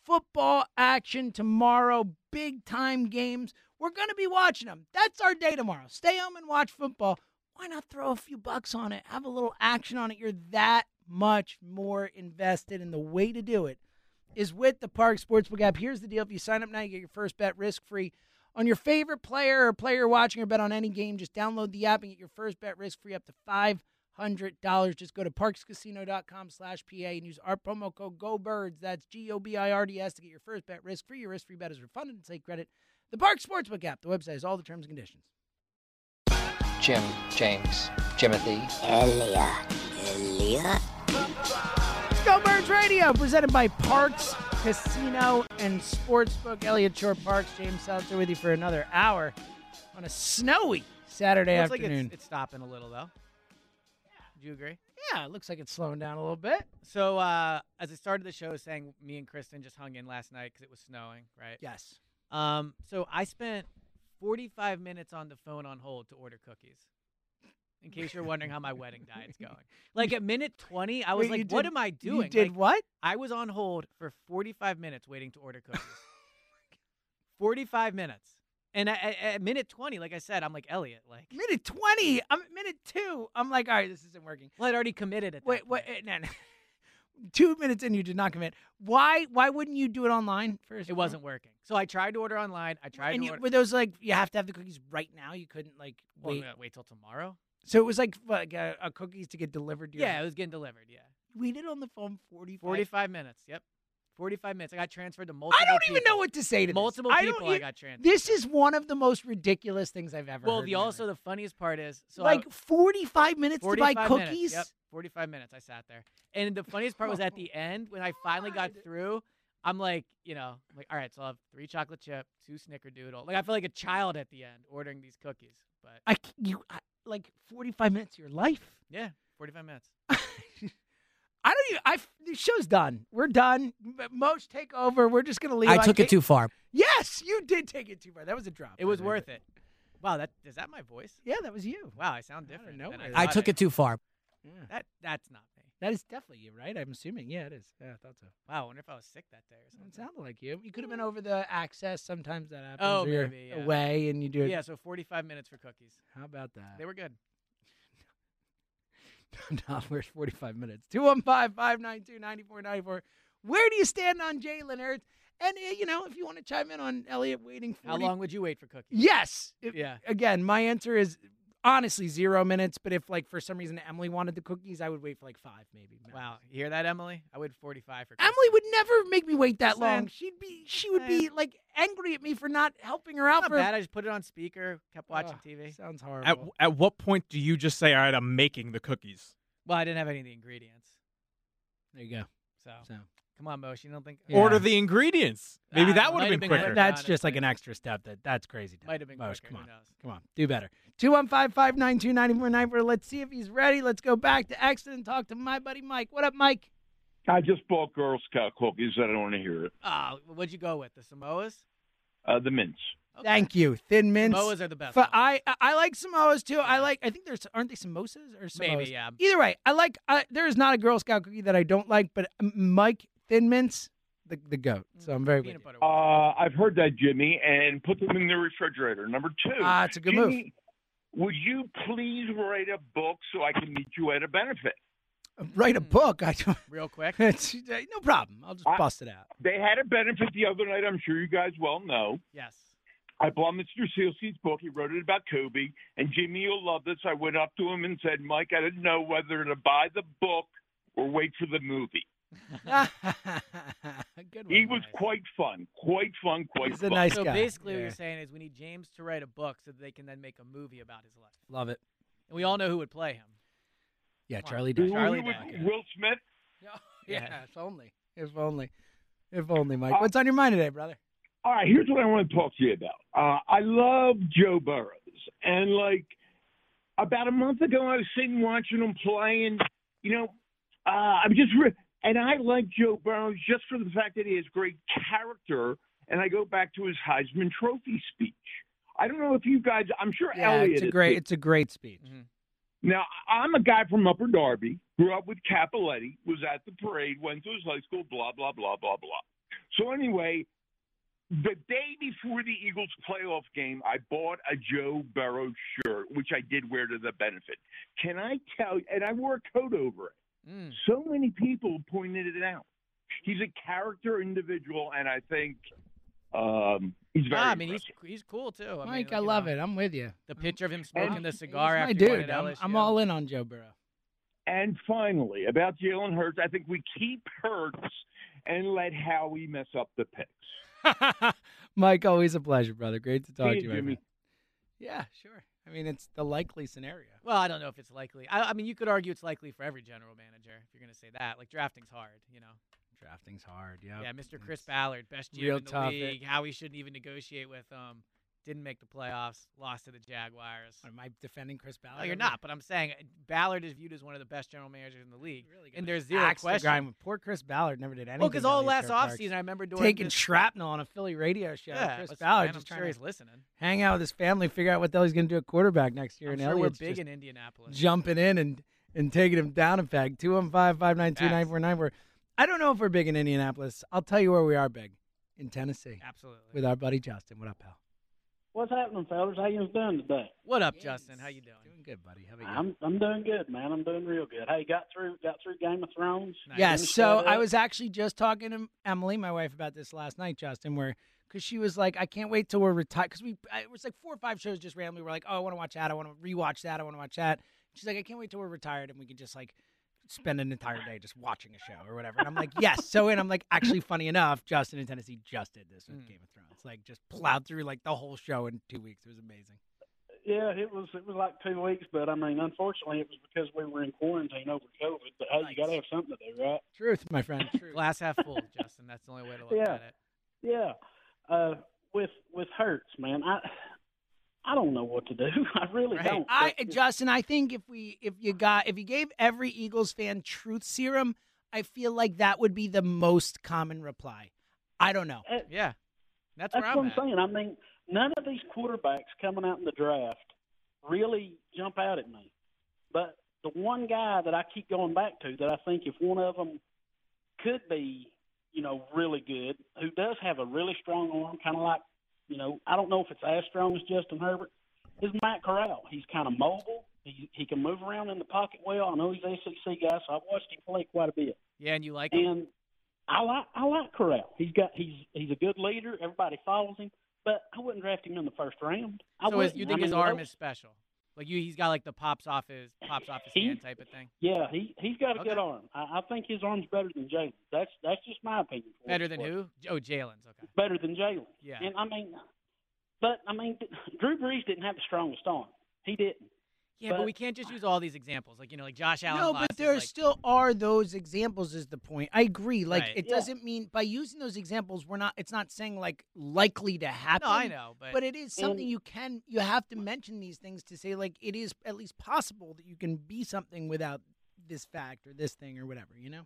football action tomorrow, big time games, we're going to be watching them. That's our day tomorrow. Stay home and watch football. Why not throw a few bucks on it? Have a little action on it. You're that much more invested, and the way to do it is with the Parx Sportsbook app. Here's the deal: if you sign up now, you get your first bet risk free on your favorite player or player watching or bet on any game. Just download the app and get your first bet risk free up to five hundred dollars. Just go to parxcasino.com slash PA and use our promo code GoBirds. That's G O B I R D S to get your first bet risk free. Your risk free bet is refunded and take credit. The Parx Sportsbook app. The website has all the terms and conditions. Jim, James, Jimothy. Eliot. Eliot. Radio, presented by Parx Casino and Sportsbook. Eliot Shorr-Parks, James Seltzer with you for another hour on a snowy Saturday Looks like afternoon. it's, it's stopping a little though. Do you agree? yeah, it looks like it's slowing down a little bit. So uh, as I started the show, saying me and Kristen just hung in last night because it was snowing, right? Yes. Um, so I spent 45 minutes on the phone on hold to order cookies. In case you're [LAUGHS] wondering how my wedding diet's going, like at minute 20, I was Wait, you like, "What am I you doing?" did Like, what? I was on hold for 45 minutes waiting to order cookies. [LAUGHS] 45 minutes, and at, at- minute 20, like I said, I'm like Eliot, like, Minute 20. I'm at minute two. I'm like, all right, this isn't working. well, I'd already committed at that Wait, point. wait, no, no. Two minutes in, you did not commit. Why? Why wouldn't you do it online first? It wasn't working. So I tried to order online. I tried And to you, order. were those like you have to have the cookies right now? You couldn't like wait. uh, wait till tomorrow. So it was like like uh, uh, cookies to get delivered. To your Yeah, it was getting delivered. Yeah, waited on the phone 45. 45 minutes. Yep, 45 minutes. I got transferred to multiple. I don't even people. know what to say to this. Multiple I don't people I e- got transferred. This is one of the most ridiculous things I've ever well, the also the funniest part is so I- like 45 minutes to 45 buy minutes, cookies. Yep, 45 minutes. I sat there, and the funniest part was at the [LAUGHS] end when I finally got through. I'm like, you know, I'm like, all right, so I'll have three chocolate chip, two snickerdoodle. Like I feel like a child at the end ordering these cookies. But I c- you I, like 45 minutes of your life. yeah, 45 minutes. [LAUGHS] I don't even. I the show's done. We're done. M- Mosh take over. We're just gonna leave. I took it too far. Yes, you did take it too far. That was a drop. It was worth it. Wow, that is that my voice? Yeah, that was you. Wow, I sound different. nowhere. than I took I- it too far. Yeah. That that's not me. That is definitely you, right? I'm assuming. Yeah, it is. Yeah, I thought so. Wow, I wonder if I was sick that day or It something. sounded like you. You could have been over the access. Sometimes that happens. Oh, where you're maybe, yeah. away and you do it. Yeah, so 45 minutes for cookies. How about that? They were good. [LAUGHS] no, where's 45 minutes? 215 592 9494. Where do you stand on Jalen Hurts? And, uh, you know, if you want to chime in on Eliot waiting for How long would you wait for cookies? Yes. If- Yeah. Again, my answer is honestly zero minutes. But if, like, for some reason Emily wanted the cookies, I would wait for like five, maybe. max. Wow, you hear that, Emily? I waited 45 for cookies. Emily would never make me wait that long. She'd be, she would be like angry at me for not helping her out Not for. bad. I just put it on speaker, kept watching Ugh, TV. Sounds horrible. At, at what point do you just say, all right, I'm making the cookies? Well, I didn't have any of the ingredients. there you go. So, So come on, Mosh. You don't think Order the ingredients. Maybe Ah, that would have have been been quicker. quicker. that's just like an extra step. That that's crazy. Town. Might have been Mosh, quicker. Come on, come on, do better. Two one five five nine two ninety four nine four. Let's see if he's ready. Let's go back to Exton and talk to my buddy Mike. What up, Mike? I just bought Girl Scout cookies. I don't want to hear it. Oh, what'd you go with? The Samoas? Uh, the mints. Thank you. Thin mints. Samoas are the best Fa- I I- I like Samoas too. I like. I think there's aren't they samosas or Samoas? Maybe, yeah. Either way, I like. I, there is not a Girl Scout cookie that I don't like, but Mike Thin Mints, the the goat. So I'm very with you. Uh, I've heard that, Jimmy, and put them in the refrigerator. Number two. Ah, it's a good move. Would you please write a book so I can meet you at a benefit? Write a book. [LAUGHS] I don't. Real quick. [LAUGHS] It's, uh, no problem. I'll just bust it out. They had a benefit the other night. I'm sure you guys well know. Yes. I bought Mr. Sealseed's book. He wrote it about Kobe. And Jimmy, you'll love this. I went up to him and said, Mike, I didn't know whether to buy the book or wait for the movie. [LAUGHS] Good He was quite fun. Quite fun. Quite He's a fun. nice so guy. basically, what you're saying is we need James to write a book so that they can then make a movie about his life. Love it. And we all know who would play him. Yeah, Come. Charlie Who- Day. who Charlie was- Day. Will Smith. [LAUGHS] Yeah, if only. If only. If only, Mike. What's on your mind today, brother? All right, here's what I want to talk to you about. Uh, I love Joe Burrows, and like about a month ago, I was sitting watching him play, and you know, uh, I'm just re- and I like Joe Burrows just for the fact that he has great character. And I go back to his Heisman Trophy speech. I don't know if you guys. I'm sure Yeah, Eliot. it's a great. It's a great speech. Mm-hmm. Now, I'm a guy from Upper Darby, grew up with Cappelletti, was at the parade, went to his high school, blah, blah, blah, blah, blah. So, anyway, the day before the Eagles playoff game, I bought a Joe Burrow shirt, which I did wear to the benefit. Can I tell you, and I wore a coat over it. Mm. So many people pointed it out. He's a character individual, and I think um, he's very. Ah, I mean, he's impressive. he's cool too. I Mike, mean, I love know, it. I'm with you. The picture of him smoking And- the cigar after my he dude. I'm, LSU. I'm all in on Joe Burrow. And finally, about Jalen Hurts, I think we keep Hurts and let Howie mess up the picks. [LAUGHS] [LAUGHS] Mike, always a pleasure, brother. Great to talk See to you, you, Jimmy. Yeah, sure. I mean, it's the likely scenario. Well, I don't know if it's likely. I, I mean, you could argue it's likely for every general manager if you're going to say that. Like drafting's hard, you know. Drafting's hard. Yeah. Yeah, Mr. Chris Ballard, best GM in the tough. league. Howie shouldn't even negotiate with um. Didn't make the playoffs. Lost to the Jaguars. Am I defending Chris Ballard? No, you're not. But I'm saying uh, Ballard is viewed as one of the best general managers in the league, Really and there's zero Axe the question. Poor Chris Ballard never did anything. Well, because all last offseason, I remember doing taking this- shrapnel on a Philly radio show. Yeah, Chris Ballard just I'm trying sure he's listening. hang out with his family, figure out what the hell he's going to do at quarterback next year. I'm and sure we're big in Indianapolis. jumping in and and taking him down. In fact, two one five five nine two nine four nine. We're I don't know if we're big in Indianapolis. I'll tell you where we are big in Tennessee Absolutely. with our buddy Justin. What up, pal? What's happening, fellas? How you doing today? What up, Justin? How you doing? Doing good, buddy. How about you? I'm I'm doing good, man. I'm doing real good. Hey, got through got through Game of Thrones. Yes. So I was actually just talking to Emily, my wife, about this last night, Justin, where because she was like, I can't wait till we're retired. Because we, it was like four or five shows just randomly. We're like, oh, I want to watch that. I want to rewatch that. I want to watch that. She's like, I can't wait till we're retired and we can just like spend an entire day just watching a show or whatever. And I'm like, yes. So, and I'm like, actually, funny enough, Justin in Tennessee just did this with Mm. Game of Thrones. Like, just plowed through like the whole show in two weeks. It was amazing. Yeah, it was it was like two weeks, but I mean, unfortunately, it was because we were in quarantine over COVID. But hey, you got to have something to do, right? Truth, my friend. [LAUGHS] Truth. Glass half full, Justin. That's the only way to look Yeah. at it. Yeah. Uh, with with Hurts, man, I I don't know what to do. [LAUGHS] I really don't. I Justin, I think if we if you got if you gave every Eagles fan truth serum, I feel like that would be the most common reply. I don't know. Yeah. That's, That's where what I'm I'm at. saying. I mean, none of these quarterbacks coming out in the draft really jump out at me. But the one guy that I keep going back to that I think if one of them could be, you know, really good, who does have a really strong arm, kind of like, you know, I don't know if it's as strong as Justin Herbert, is Matt Corral. He's kind of mobile. He he can move around in the pocket well. I know he's SEC guy, so I've watched him play quite a bit. Yeah, and you like him? And I like I like Corral. He's got he's he's a good leader. Everybody follows him, but I wouldn't draft him in the first round. I So his, wouldn't. you I think his mean, arm is special? Like you, he's got like the pops off his pops off his He- hand type of thing. Yeah, he he's got a Okay. good arm. I, I think his arm's better than Jalen. That's that's just my opinion. Better than who? Oh, Jalen's. Okay. Better than Jalen. Yeah. And I mean, but I mean, Drew Brees didn't have the strongest arm. He didn't. Yeah, but, we can't just use all these examples. Like you know, like Josh Allen. No, lost but his, there like, still are those examples. Is the point? I agree. Like Right. it Yeah. doesn't mean by using those examples, we're not. It's not saying like likely to happen. No, I know, but it is something And- you can. You have to mention these things to say like it is at least possible that you can be something without this fact or this thing or whatever. You know.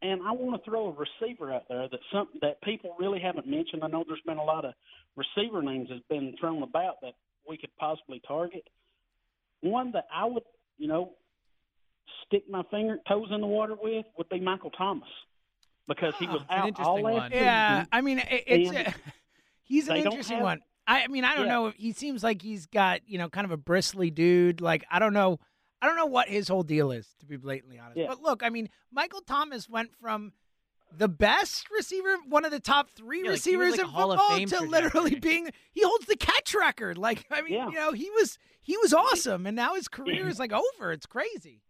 And I want to throw a receiver out there that some that people really haven't mentioned. I know there's been a lot of receiver names that's been thrown about that we could possibly target. One that I would, you know, stick my finger toes in the water with would be Michael Thomas because he was Oh, an out all interesting last one. Yeah, I mean, it, it's And uh, [LAUGHS] he's an interesting have- one. I, I mean, I don't Yeah. know. He seems like he's got you know kind of a bristly dude. Like I don't know, I don't know what his whole deal is to be blatantly honest. Yeah. But look, I mean, Michael Thomas went from the best receiver, one of the top three Yeah, like, he was receivers like a in Hall of football, Fame to literally being he holds the catch record. Like I mean, Yeah. you know, he was he was awesome, and now his career is like over. It's crazy.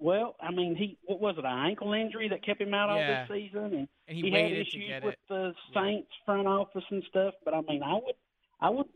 Well, I mean, he what was it? An ankle injury that kept him out all Yeah. this season, and, And he had waited to issues get with it. the Saints front office and stuff. But I mean, I would, I would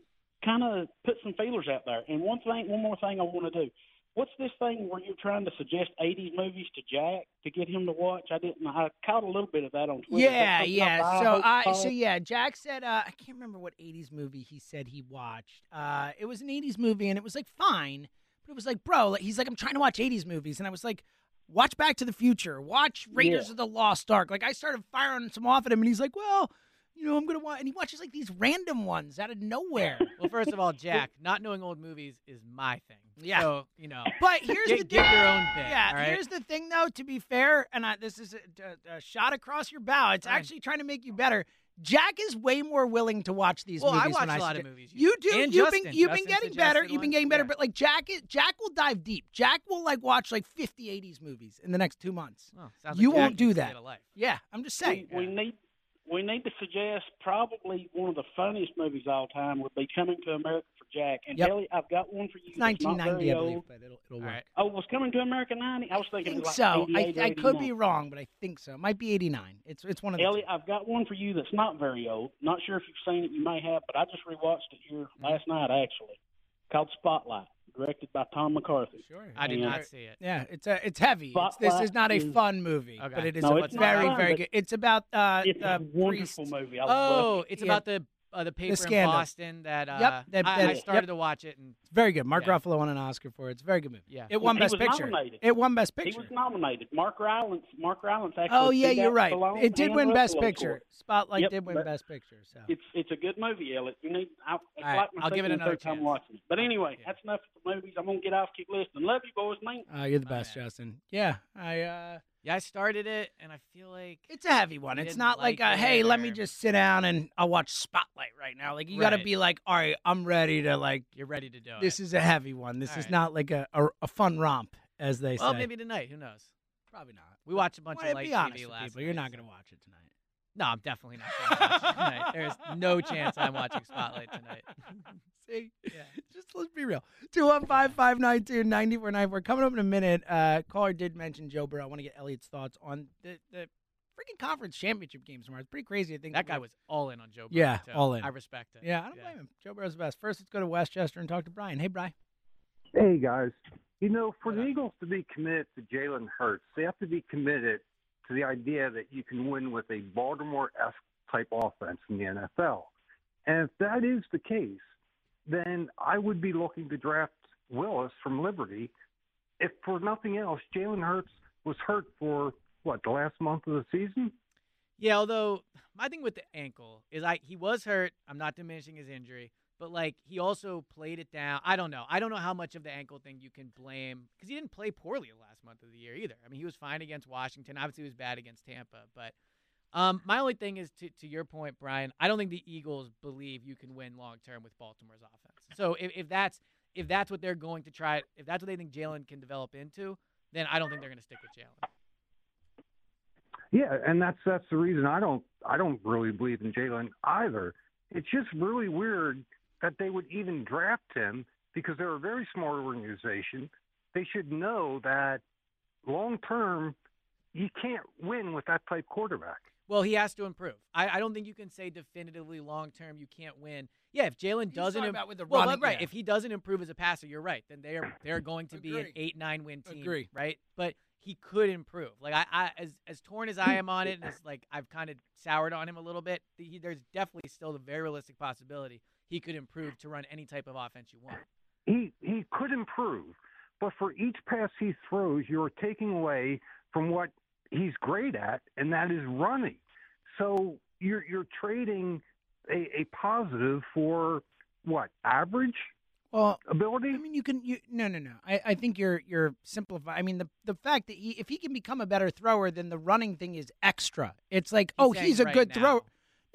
kind of put some feelers out there. And one thing, one more thing I want to do. What's this thing where you're trying to suggest '80s movies to Jack to get him to watch? I didn't. I caught a little bit of that on Twitter. Yeah, yeah. about So I so yeah, Jack said uh I can't remember what 80s movie he said he watched. Uh it was an 80s movie and it was like fine, but it was like, bro, like, he's like I'm trying to watch 80s movies and I was like watch Back to the Future, watch Raiders Yeah. of the Lost Ark. Like I started firing some off at him and he's like, "Well, you know, I'm going to watch." And he watches like these random ones out of nowhere. Well, first of all, [LAUGHS] Jack, not knowing old movies is my thing. Yeah. So you know, But here's get, the get thing. your own thing. Yeah, all right? here's the thing, though. To be fair, and I, this is a, a, a shot across your bow. It's Fine. actually trying to make you better. Jack is way more willing to watch these Well, I movies. watch when a lot of movies. You do. And you've Justin. been you've been getting better. suggested You've been getting better. Yeah. But like Jack, is, Jack will dive deep. Jack will like watch like 50 80s movies in the next two months. Oh, You like won't Jack do that. get a life. Yeah, I'm just saying. we, we need we need to suggest probably one of the funniest movies of all time would be Coming to America for Jack. And Yep. Ellie, I've got one for you. It's 1990, very I believe, old. but it'll it'll work. right. Oh, was Coming to America ninety? I was I thinking think it was so. I, I could be wrong, but I think so. It might be 89. It's it's one of the Ellie, I've got one for you that's not very old. Not sure if you've seen it. You may have, but I just rewatched it here Mm-hmm. last night actually. Called Spotlight, directed by Tom McCarthy. Sure. I did And- not see it. Yeah, it's a it's heavy. It's, this is not a Spotlight fun movie, Okay. but it is No, a it's very fun, very good. It's about uh It's the a wonderful priest. movie. I Oh, love it. it's Yeah. about the uh, the paper in scandal. Boston that uh, Yep, that- I, I started yep. to watch it and It's very good. Mark Yeah. Ruffalo won an Oscar for it. It's a very good movie. Yeah. It won He Best Picture. nominated. It won Best Picture. He Picture. was nominated. Mark Rylance. Mark Rylance actually. Oh yeah, you're right. Stallone It did and win Best Picture. it. Spotlight Yep, did win Best Picture. So It's it's a good movie, Eliot. You need. I, it's right, like my I'll give it another time watching it. But anyway, Yeah. that's enough for the movies. I'm gonna get off. Keep listening. Love you, boys. Man. uh, you're the best, man. Justin. Yeah, I. yeah, I started it and I feel like It's a heavy one. It's didn't like, like a, hey, it let me just sit down and I'll watch Spotlight right now. Like you got to be like, all right, I'm ready to like. you're ready to do This is a heavy one. This All is right. not like a, a a fun romp, as they well, say. maybe tonight. Who knows? Probably not. We watched a bunch Well, of light be honest TV last people. You're not so- to watch it tonight. No, I'm definitely not going to watch tonight. There's no chance I'm watching Spotlight tonight. [LAUGHS] See? Just let's be real. 215 We're coming up in a minute. Uh, caller did mention Joe Burrow. I want to get Eliot's thoughts on the, the freaking conference championship game tomorrow. It's pretty crazy. I think That guy was all in on Joe. Burrow, Yeah, too. all in. I respect it. Yeah, I don't blame him. Joe Burrow's the best. First, let's go to Westchester and talk to Brian. Hey, Brian. Hey guys, you know, for the Eagles to be committed to Jalen Hurts, they have to be committed to the idea that you can win with a Baltimore-esque type offense in the NFL. And if that is the case, then I would be looking to draft Willis from Liberty. If for nothing else, Jalen Hurts was hurt for what the last month of the season. Yeah, although my thing with the ankle is I he was hurt. I'm not diminishing his injury, but like he also played it down. I don't know. I don't know how much of the ankle thing you can blame because he didn't play poorly the last month of the year either. I mean, he was fine against Washington. Obviously, he was bad against Tampa. But um, my only thing is to to your point, Brian. I don't think the Eagles believe you can win long term with Baltimore's offense. So if, if that's if that's what they're going to try, if that's what they think Jalen can develop into, then I don't think they're going to stick with Jalen. Yeah, and that's that's the reason I don't I don't really believe in Jalen either. It's just really weird that they would even draft him because they're a very smart organization. They should know that long term you can't win with that type quarterback. Well, he has to improve. I, I don't think you can say definitively long term you can't win. Yeah, if Jalen doesn't, talking im- about with the well, running- right. yeah. If he doesn't improve as a passer, you're right. Then they're they're going to be an eight nine win team, Agree. right? But he could improve. Like I, I as as torn as I am on it, and as like I've kind of soured on him a little bit. He, there's definitely still the very realistic possibility he could improve to run any type of offense you want. He he could improve, but for each pass he throws, you're taking away from what he's great at, and that is running. So you're you're trading a, a positive for what average well ability. I mean, you can. You, no, no, no. I, I think you're you're simplifying. I mean, the the fact that he, if he can become a better thrower, then the running thing is extra. It's like, oh, he's a right good now. thrower.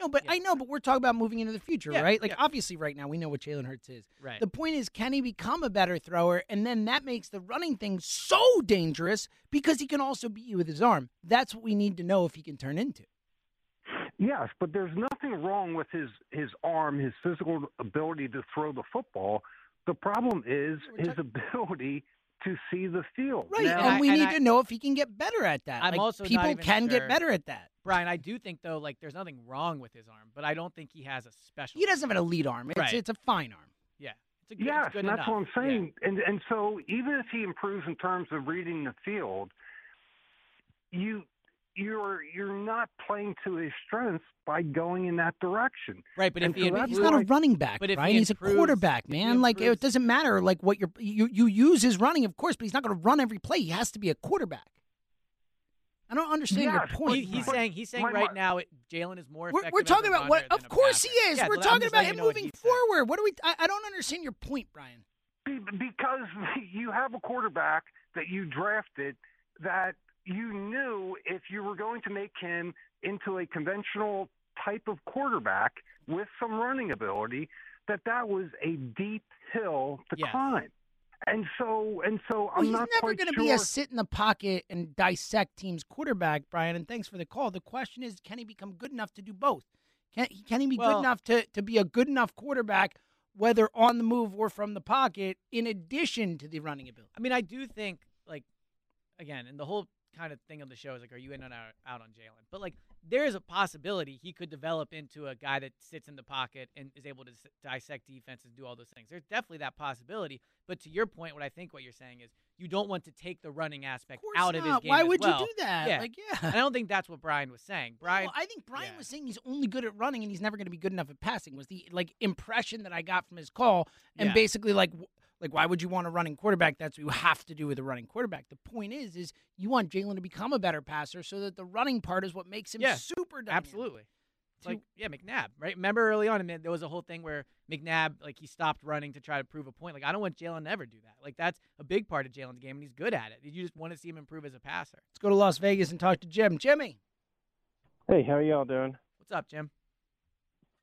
No, but I know, but we're talking about moving into the future, Yeah, right? Like, yeah. obviously, right now we know what Jalen Hurts is. Right. The point is, can he become a better thrower? And then that makes the running thing so dangerous because he can also beat you with his arm. That's what we need to know if he can turn into. Yes, but there's nothing wrong with his his arm, his physical ability to throw the football. The problem is his ability to see the field. Right, Now- and we and need I- to know if he can get better at that. I'm Like, also people even can get better at that. Brian, I do think though, like there's nothing wrong with his arm, but I don't think he has a special. He doesn't have an elite arm. It's Right. it's a fine arm. Yeah, it's a good, Yes, it's good and that's enough. what I'm saying. And and so even if he improves in terms of reading the field, you you're you're not playing to his strengths by going in that direction. Right, but And if he so that's He's not a running back, But if he He's improves- a quarterback, man. Like it doesn't matter like what you're you you use his running, of course, but he's not going to run every play. He has to be a quarterback. I don't understand your point. He, he's Brian. saying he's saying my- right now it, Jalen is more We're, we're talking about what? Of course he is. Yeah, we're talking about him you what moving he's saying. forward. What do we? I, I don't understand your point, Brian. Because [LAUGHS] you have a quarterback that you drafted that you knew if you were going to make him into a conventional type of quarterback with some running ability that that was a deep hill to Yes. climb and so and so Well, i'm he's not never going to sure be a sit in the pocket and dissect teams' quarterback, Brian. And thanks for the call. The question is, can he become good enough to do both? Can can he be Well- good enough to to be a good enough quarterback, whether on the move or from the pocket, in addition to the running ability? I mean, I do think like again, and the whole kind of thing of the show is like, are you in and out, out on Jalen? But like, there is a possibility he could develop into a guy that sits in the pocket and is able to s- dissect defenses, and do all those things. There's definitely that possibility. But to your point, what I think what you're saying is you don't want to take the running aspect course out of his game. Why would you do that? Yeah. Like, yeah. And I don't think that's what Brian was saying. Brian, No, I think Brian yeah. was saying he's only good at running and he's never going to be good enough at passing. Was the like impression that I got from his call, and Yeah. basically like like why would you want a running quarterback? That's what you have to do with a running quarterback. The point is, is you want Jalen to become a better passer so that the running part is what makes him Yeah, super dynamic. Absolutely. It's Like yeah, McNabb, right? Remember early on, I mean, there was a whole thing where McNabb, like he stopped running to try to prove a point. Like I don't want Jalen to ever do that. Like that's a big part of Jalen's game, and he's good at it. You just want to see him improve as a passer. Let's go to Las Vegas and talk to Jim. Jimmy, Hey, how are y'all doing? What's up, Jim?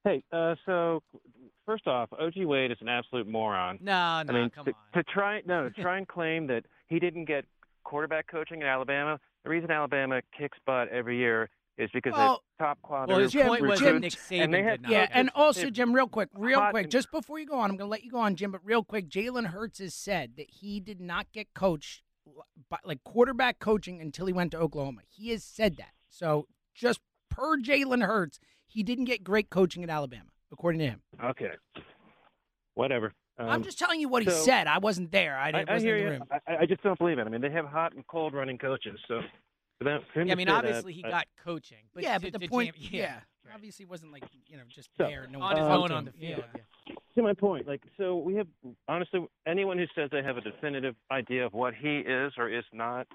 Hey, uh, so first off, OG Wade is an absolute moron. No, no, I mean, come to, on. to try no to try and claim that he didn't get quarterback coaching in Alabama. The reason Alabama kicks butt every year is because Well- they're top quality Well, his Jim- point was that recruits, Nick Saban and they did have not. yeah, and also Jim, real quick, real quick, just before you go on, I'm going to let you go on, Jim. But real quick, Jalen Hurts has said that he did not get coached by, like quarterback coaching until he went to Oklahoma. He has said that. So just per Jalen Hurts, he didn't get great coaching at Alabama, according to him. Okay, whatever. I'm Um, just telling you what he so- said. I wasn't there. I, I, didn't, I wasn't hear in the you. I, I just don't believe it. I mean, they have hot and cold running coaches, so for them, for him Yeah, I mean, say that, obviously he I- got coaching, but yeah, to- but the to point, [LAUGHS] Jam- yeah, right. obviously wasn't like you know just So, there. No one on his own on the field. Yeah. yeah. to my point, like so we have honestly anyone who says they have a definitive idea of what he is or is not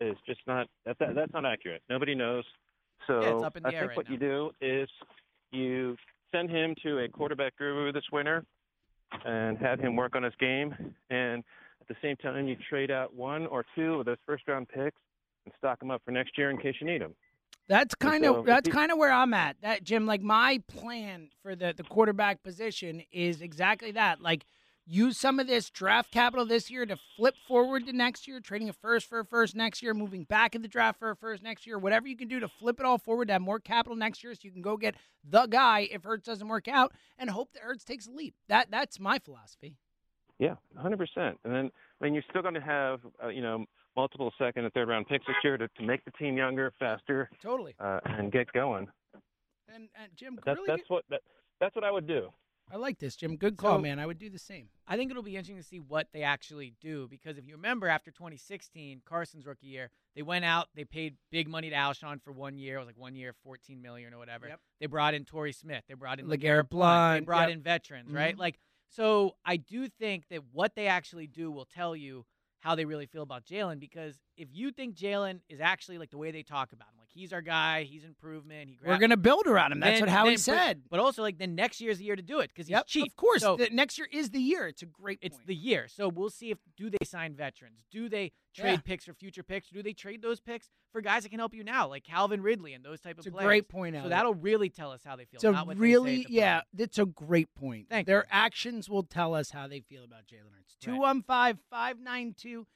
is just not that, that that's not accurate. Nobody knows. So Yeah, it's up in the I air think right what now. you do is you send him to a quarterback guru this winter and have him work on his game and at the same time you trade out one or two of those first round picks and stock them up for next year in case you need them. That's kind so of that's he- kind of where I'm at. That Jim, like my plan for the the quarterback position is exactly that. Like use some of this draft capital this year to flip forward to next year, trading a first for a first next year, moving back in the draft for a first next year, whatever you can do to flip it all forward to have more capital next year so you can go get the guy if Hurts doesn't work out and hope that Hurts takes a leap. That that's my philosophy. Yeah, 100%. And then, I mean, you're still going to have, uh, you know, multiple second and third round picks this year to, to make the team younger, faster, Totally. uh, and get going. And, and Jim, That's really that's good- what that, that's what I would do. I like this, Jim. Good call, So- man. I would do the same. I think it'll be interesting to see what they actually do because if you remember after 2016, Carson's rookie year, they went out, they paid big money to Alshon for one year. It was like one year, 14 million or whatever. Yep. They brought in Torrey Smith. They brought in LeGarrette They Blount, brought yep. in veterans, right? Mhm. Like, so I do think that what they actually do will tell you how they really feel about Jalen because if you think Jalen is actually like the way they talk about him, he's our guy, he's improvement, he We're gonna build around him. That's then- what Howie then- said. But, also like the next year is the year to do it because he's Yep, cheap. of course. So the, next year is the year. It's a great. it's point. the year. So we'll see if do they sign veterans? Do they trade Yeah. picks for future picks? Do they trade those picks for guys that can help you now, like Calvin Ridley and those type It's of a players? great point, So that'll really tell us how they feel. It's a not what really, they say the yeah, that's a great point. Thank Their you. actions will tell us how they feel about Jalen Hurts. Right. 215 592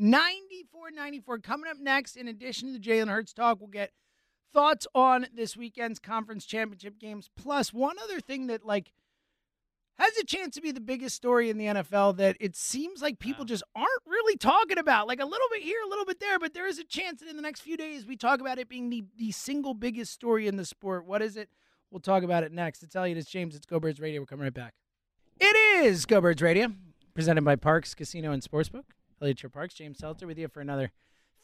9494. Coming up next, in addition to the Jalen Hurts talk, we'll get thoughts on this weekend's conference championship games. Plus, one other thing that, like, has a chance to be the biggest story in the NFL that it seems like people just aren't really talking about. Like a little bit here, a little bit there, but there is a chance that in the next few days we talk about it being the, the single biggest story in the sport. What is it? We'll talk about it next. It's Eliot, it's James, it's Go Birds Radio. We're coming right back. It is Go Birds Radio, presented by Parx Casino and Sportsbook. Your Parks, James Seltzer with you for another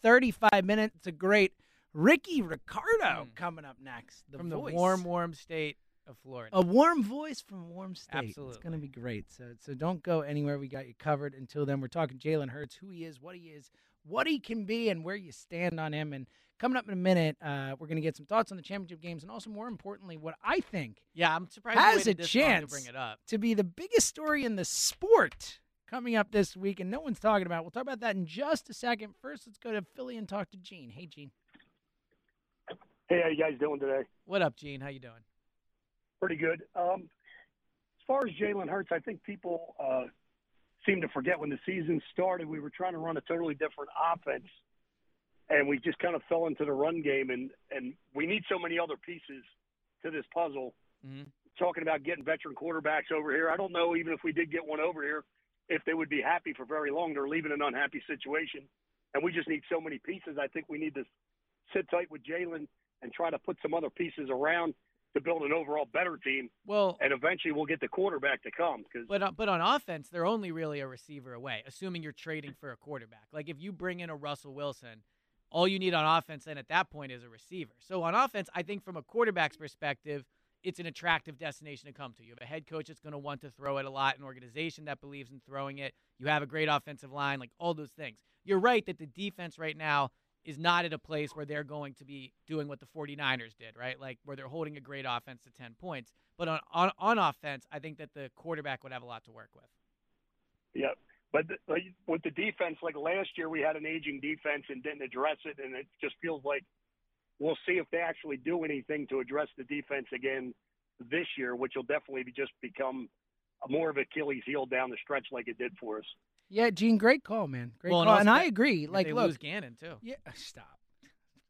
35 minutes. It's a great Ricky Ricardo coming up next. The from the warm, warm state of Florida. A warm voice from a warm state. Absolutely. It's going to be great. So, so don't go anywhere. We got you covered. Until then, we're talking Jalen Hurts, who he is, what he is, what he can be, and where you stand on him. And coming up in a minute, uh, we're going to get some thoughts on the championship games, and also more importantly, what I think Yeah, I'm surprised has a waited this long to chance bring it up. to be the biggest story in the sport coming up this week, and no one's talking about. it. We'll talk about that in just a second. First, let's go to Philly and talk to Gene. Hey, Gene. Hey, how you guys doing today? What up, Gene? How you doing? Pretty good. Um, as far as Jalen Hurts, I think people uh, seem to forget when the season started, we were trying to run a totally different offense, and we just kind of fell into the run game, and and we need so many other pieces to this puzzle. Mm-hmm. Talking about getting veteran quarterbacks over here, I don't know even if we did get one over here, if they would be happy for very long. They're leaving an unhappy situation, and we just need so many pieces. I think we need to sit tight with Jalen and try to put some other pieces around to build an overall better team. Well, and eventually we'll get the quarterback to come because But on, but on offense, they're only really a receiver away, assuming you're trading for a quarterback. Like if you bring in a Russell Wilson, all you need on offense then at that point is a receiver. So on offense, I think from a quarterback's perspective, it's an attractive destination to come to. You have a head coach that's going to want to throw it a lot, an organization that believes in throwing it. You have a great offensive line, like all those things. You're right that the defense right now is not at a place where they're going to be doing what the 49ers did, right? Like where they're holding a great offense to 10 points. But on, on, on offense, I think that the quarterback would have a lot to work with. yeah. But the, with the defense, like last year, we had an aging defense and didn't address it, and it just feels like we'll see if they actually do anything to address the defense again this year, which will definitely be just become more of Achilles' heel down the stretch like it did for us. Yeah, Gene, great call, man. Great Well, and call. also And I agree. if Like, they look, lose Gannon too. Yeah, [LAUGHS] stop.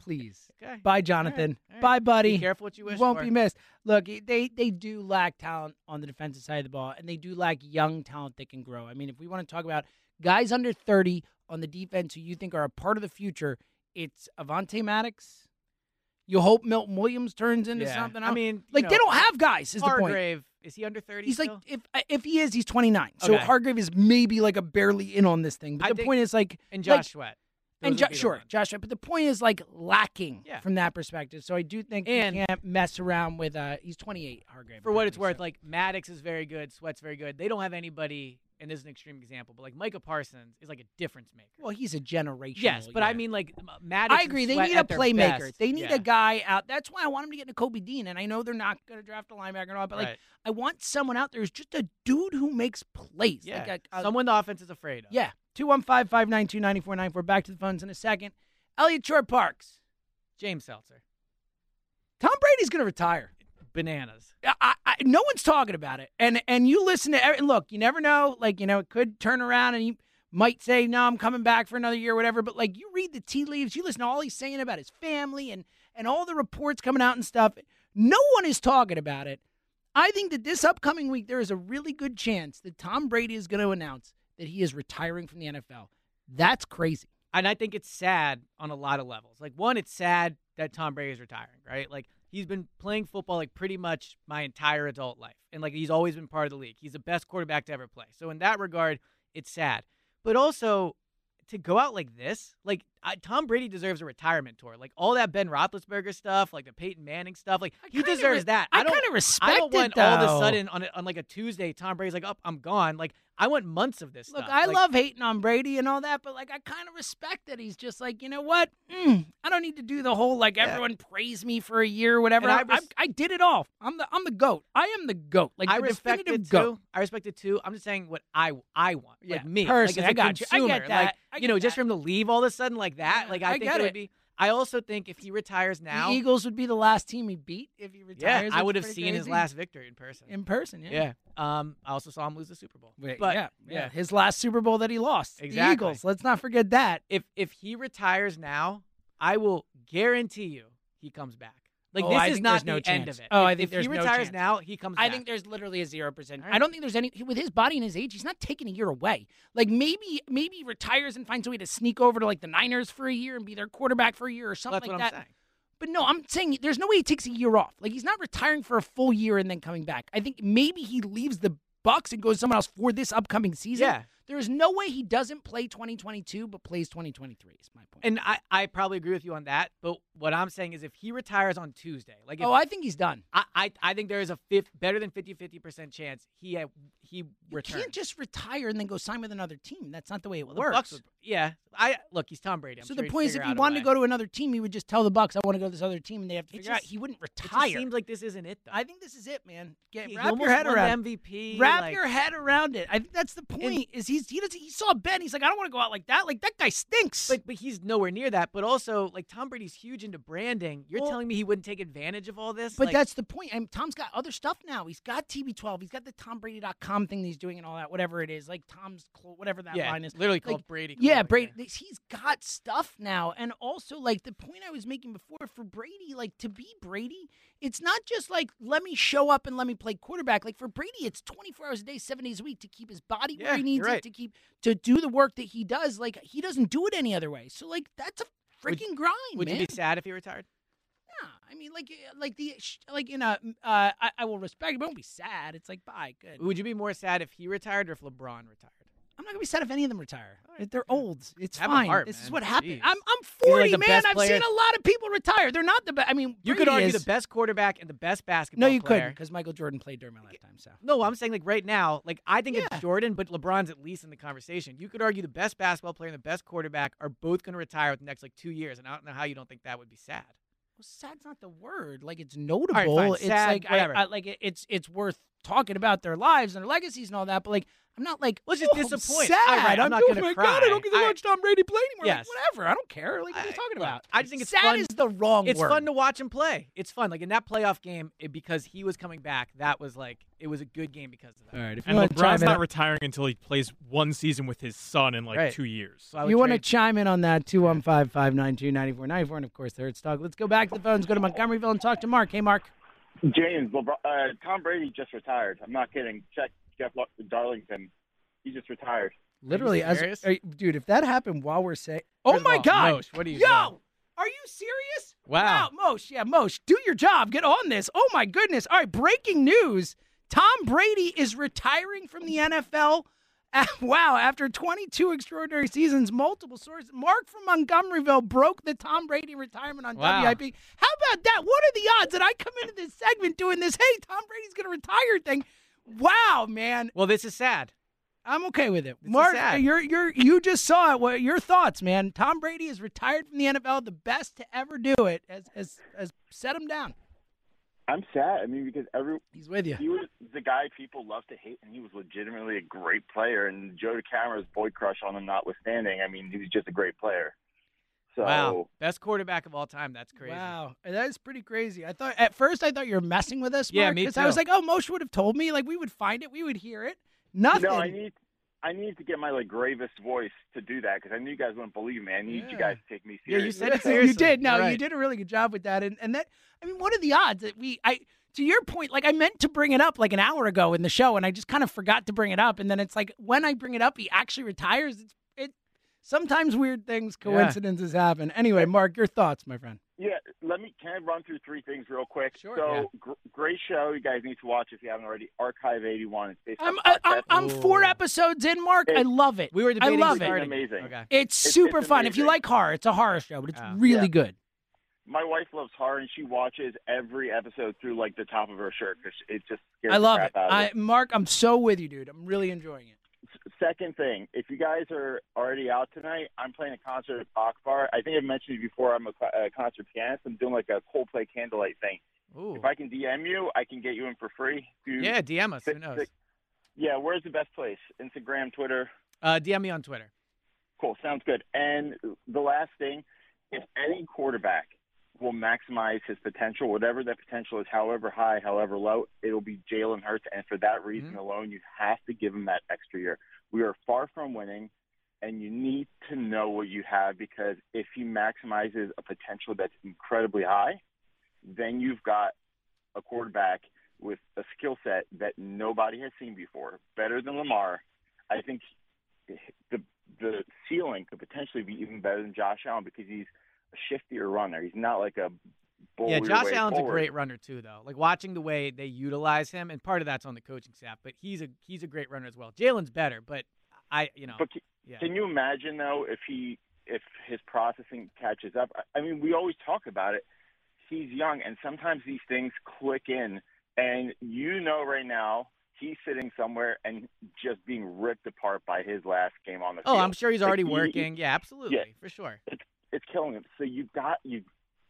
Please. [LAUGHS] Okay. Bye, All right. Jonathan. All right. Bye, buddy. Be careful what you wish won't for. be missed. Look, they they do lack talent on the defensive side of the ball, and they do lack young talent that can grow. I mean, if we want to talk about guys under thirty on the defense who you think are a part of the future, it's Avonte Maddox. You hope Milton Williams turns into Yeah. something. I mean, like they don't have guys. Is the point? Hargrave, is he under 30 He's like if if he is, he's twenty nine. So Okay. Hargrave is maybe like a barely in on this thing. But I the think- point is like and like- Josh Sweat. and Those Jo- would sure. Josh. But the point is like lacking Yeah. from that perspective. So I do think And- you can't mess around with. uh He's 28, Hargrave. For what it's worth, like Maddox is very good, Sweat's very good. They don't have anybody, and this is an extreme example, but like Micah Parsons is like a difference maker. Well, he's a generational. Yes, but I mean like M- Maddox. I agree. They need a playmaker. best. They need Yeah. a guy out. That's why I want him to get into Kobe Dean. And I know they're not going to draft a linebacker and all, but like I want someone out there who's just a dude who makes plays. Yeah, Like a, a- someone the offense is afraid of. Yeah. 215 592 9494. Back to the phones in a second. Eliot Shorr-Parks. James Seltzer. Tom Brady's going to retire. Bananas. I, no one's talking about it. And and you listen to every, look, you never know. Like you know, it could turn around and he might say, "No, I'm coming back for another year, whatever." But like you read the tea leaves, you listen to all he's saying about his family and and all the reports coming out and stuff. No one is talking about it. I think that this upcoming week there is a really good chance that Tom Brady is going to announce that he is retiring from the NFL. That's crazy. And I think it's sad on a lot of levels. Like one, it's sad that Tom Brady is retiring, right? Like he's been playing football like pretty much my entire adult life. And like he's always been part of the league. He's the best quarterback to ever play. So in that regard, it's sad. But also to go out like this, like I, Tom Brady deserves a retirement tour. Like all that Ben Roethlisberger stuff, like the Peyton Manning stuff, like he deserves re- that. I don't kinda respect I don't it, want all of a sudden on a, on like a Tuesday, Tom Brady's like, "Up, I'm gone." Like I want months of this Look, stuff. I Like, love hating on Brady and all that, but like I kind of respect that he's just like, you know what? Mm, I don't need to do the whole like everyone praise me for a year or whatever. I, I res- I, I did it all. I'm the I'm the goat. I am the goat. Like I respect it goat. too. I respect it too. I'm just saying what I I want, Yeah, like me, personally, like as a I got you. I get consumer. that. Like I you know, just for him to leave all of a sudden like that, like I, I think get it would be. I also think if he retires now, the Eagles would be the last team he beat if he retires. yeah. I would have seen his last victory in person. in person. Yeah. Yeah. Um. I also saw him lose the Super Bowl. Wait, but yeah, yeah, his last Super Bowl that he lost. The Exactly. Eagles. Let's not forget that. If if he retires now, I will guarantee you he comes back. Like Oh, this I is not the no end chance. of it. Oh, if, I think if he retires chance. now, he comes I back. think there's literally a zero percent. All I don't think there's any with his body and his age. He's not taking a year away. Like maybe maybe he retires and finds a way to sneak over to like the Niners for a year and be their quarterback for a year or something that's like what I'm that. saying. But no, I'm saying there's no way he takes a year off. Like he's not retiring for a full year and then coming back. I think maybe he leaves the Bucs and goes somewhere else for this upcoming season. Yeah. There is no way he doesn't play 2022 but plays 2023 is my point. And I, I probably agree with you on that. But what I'm saying is if he retires on Tuesday, like if, oh, I think he's done. I, I I think there is a fifth, better than 50 50% chance he he You returns. can't just retire and then go sign with another team. That's not the way it Well, works. Would- yeah. I look, he's Tom Brady. I'm so sure the point is, if he wanted to go to another team, he would just tell the Bucs, "I want to go to this other team," and they have to It figure out. He wouldn't retire. It just seems like this isn't it though. I think this is it, man. Get He- he wrap your head around MVP, Wrap like- your head around it. I think that's the point. is he's he does he saw Ben. He's like, I don't want to go out like that. Like that guy stinks. But but he's nowhere near that. But also, like Tom Brady's huge into branding. You're Well- telling me he wouldn't take advantage of all this? But Like, that's the point. I mean, Tom's got other stuff now. He's got TB12. He's got the TomBrady.com thing that he's doing and all that, whatever it is. Like Tom's, clo- whatever that yeah, line is. literally Like, called Brady. Yeah, Club, Brady. He's got stuff now, and also like the point I was making before for Brady, like to be Brady, it's not just like let me show up and let me play quarterback. Like for Brady, it's twenty four hours a day, seven days a week to keep his body where he needs you're it right. To keep to do the work that he does. Like he doesn't do it any other way. So like that's a Would- freaking grind, Would man. you be sad if he retired? Nah, I mean, like, uh, like the, sh- like in a, uh, I, I will respect, but don't be sad. It's like, bye, good. Would you be more sad if he retired or if LeBron retired? I'm not gonna be sad if any of them retire. They're old. It's Have a fine. heart, this is man. what happened. Jeez. I'm, I'm 40, like the man. best I've player- seen a lot of people retire. They're not the best. I mean, You could Brady argue is. the best quarterback and the best basketball No, you player. couldn't because Michael Jordan played during my lifetime. So No, I'm saying like right now, like I think Yeah. it's Jordan, but LeBron's at least in the conversation. You could argue the best basketball player and the best quarterback are both going to retire within the next like two years, and I don't know how you don't think that would be sad. well, sad's not the word. Like it's notable. It's Sad, like I, whatever. I, like it, it's it's worth talking about their lives and their legacies and all that. But like I'm not like Well, it's just oh, I'm. Sad. All right, I'm not oh gonna my cry. God, I don't get to I- watch Tom Brady play anymore. Yes. Like, whatever. I don't care. Like what are you talking Look, about? I just think it's sad fun. is the wrong It's word. fun to watch him play. It's fun. Like in that playoff game, it, because he was coming back, that was like it was a good game because of that. All right, if you And want to LeBron's in, not retiring until he plays one season with his son in like Right. two years. So I If would you want to chime in on that, 215 592 9494. And of course, the Hurts talk. Let's go back to the phones, go to Montgomeryville and talk to Mark. Hey, Mark. James, LeBron, uh, Tom Brady just retired. I'm not kidding. Check Jeff Lo- Darlington. He just retired. Literally, as you- dude, if that happened while we're saying, oh my all, God, Moshe, what are you yo, doing? are you serious? Wow. Moshe, yeah, Moshe, do your job, get on this. Oh my goodness! All right, breaking news: Tom Brady is retiring from the NFL. [LAUGHS] Wow, after 22 extraordinary seasons, multiple sources. Mark from Montgomeryville broke the Tom Brady retirement on Wow. WIP. How about that? What are the odds that I come into this segment doing this? Hey, Tom Brady's going to retire thing. Wow, man. Well, this is sad. I'm okay with it. This Mark, you're you're you just saw it. What your thoughts, man? Tom Brady is retired from the NFL, the best to ever do it. Has has has set him down. I'm sad. I mean, because every He's with you. he was the guy people love to hate, and he was legitimately a great player. And Joe DeCamara's boy crush on him notwithstanding, I mean, he was just a great player. So wow, best quarterback of all time. That's crazy. Wow, that is pretty crazy. I thought at first I thought you were messing with us. Yeah, Mark, me 'cause I was like, oh, Moshe would have told me. Like we would find it, we would hear it. Nothing. no, I need I need to get my like gravest voice to do that because I knew you guys wouldn't believe me. I need you guys to take me seriously. Yeah, you said it So- you did. No, You're you did a really good job with that. And and that I mean, what are the odds that we I to your point, like I meant to bring it up like an hour ago in the show, and I just kind of forgot to bring it up. And then it's like when I bring it up, he actually retires. It's it sometimes weird things, Yeah. coincidences happen. Anyway, Mark, your thoughts, my friend. Yeah, let me can I run through three things real quick? Sure. So Yeah. gr- great show. You guys need to watch if you haven't already. Archive 81. It's based I'm on I, I'm. I'm four episodes in, Mark. I love it. We were I debating love it. amazing. It's, It's- super it's fun. If you like horror, it's a horror show, but it's really Yeah. good. My wife loves horror, and she watches every episode through like the top of her shirt because it just scares I love the it. crap out of I, her. Mark, I'm so with you, dude. I'm really enjoying it. Second thing, if you guys are already out tonight, I'm playing a concert at Bok Bar. I think I've mentioned it before. I'm a, a concert pianist. I'm doing like a Coldplay candlelight thing. Ooh. If I can DM you, I can get you in for free. Do Yeah, DM us. Who knows? six- yeah, where's the best place? Instagram, Twitter. Uh, DM me on Twitter. Cool, sounds good. And the last thing, if any quarterback will maximize his potential, whatever that potential is, however high, however low, it'll be Jalen Hurts. And for that reason Mm-hmm. alone, you have to give him that extra year. We are far from winning, and you need to know what you have because if he maximizes a potential that's incredibly high, then you've got a quarterback with a skill set that nobody has seen before, better than Lamar. I think the the ceiling could potentially be even better than Josh Allen because he's a shiftier runner. He's not like a Yeah, Josh Allen's forward. a great runner too, though. Like watching the way they utilize him, and part of that's on the coaching staff, but he's a he's a great runner as well. Jalen's better, but I, you know, But c- yeah. can you imagine though if he if his processing catches up? I- mean, we always talk about it. He's young, and sometimes these things click in, and you know right now he's sitting somewhere and just being ripped apart by his last game on the oh, field. I'm sure he's Like, already he- working. Yeah, absolutely, Yeah. for sure. it's it's killing him. So you've got you.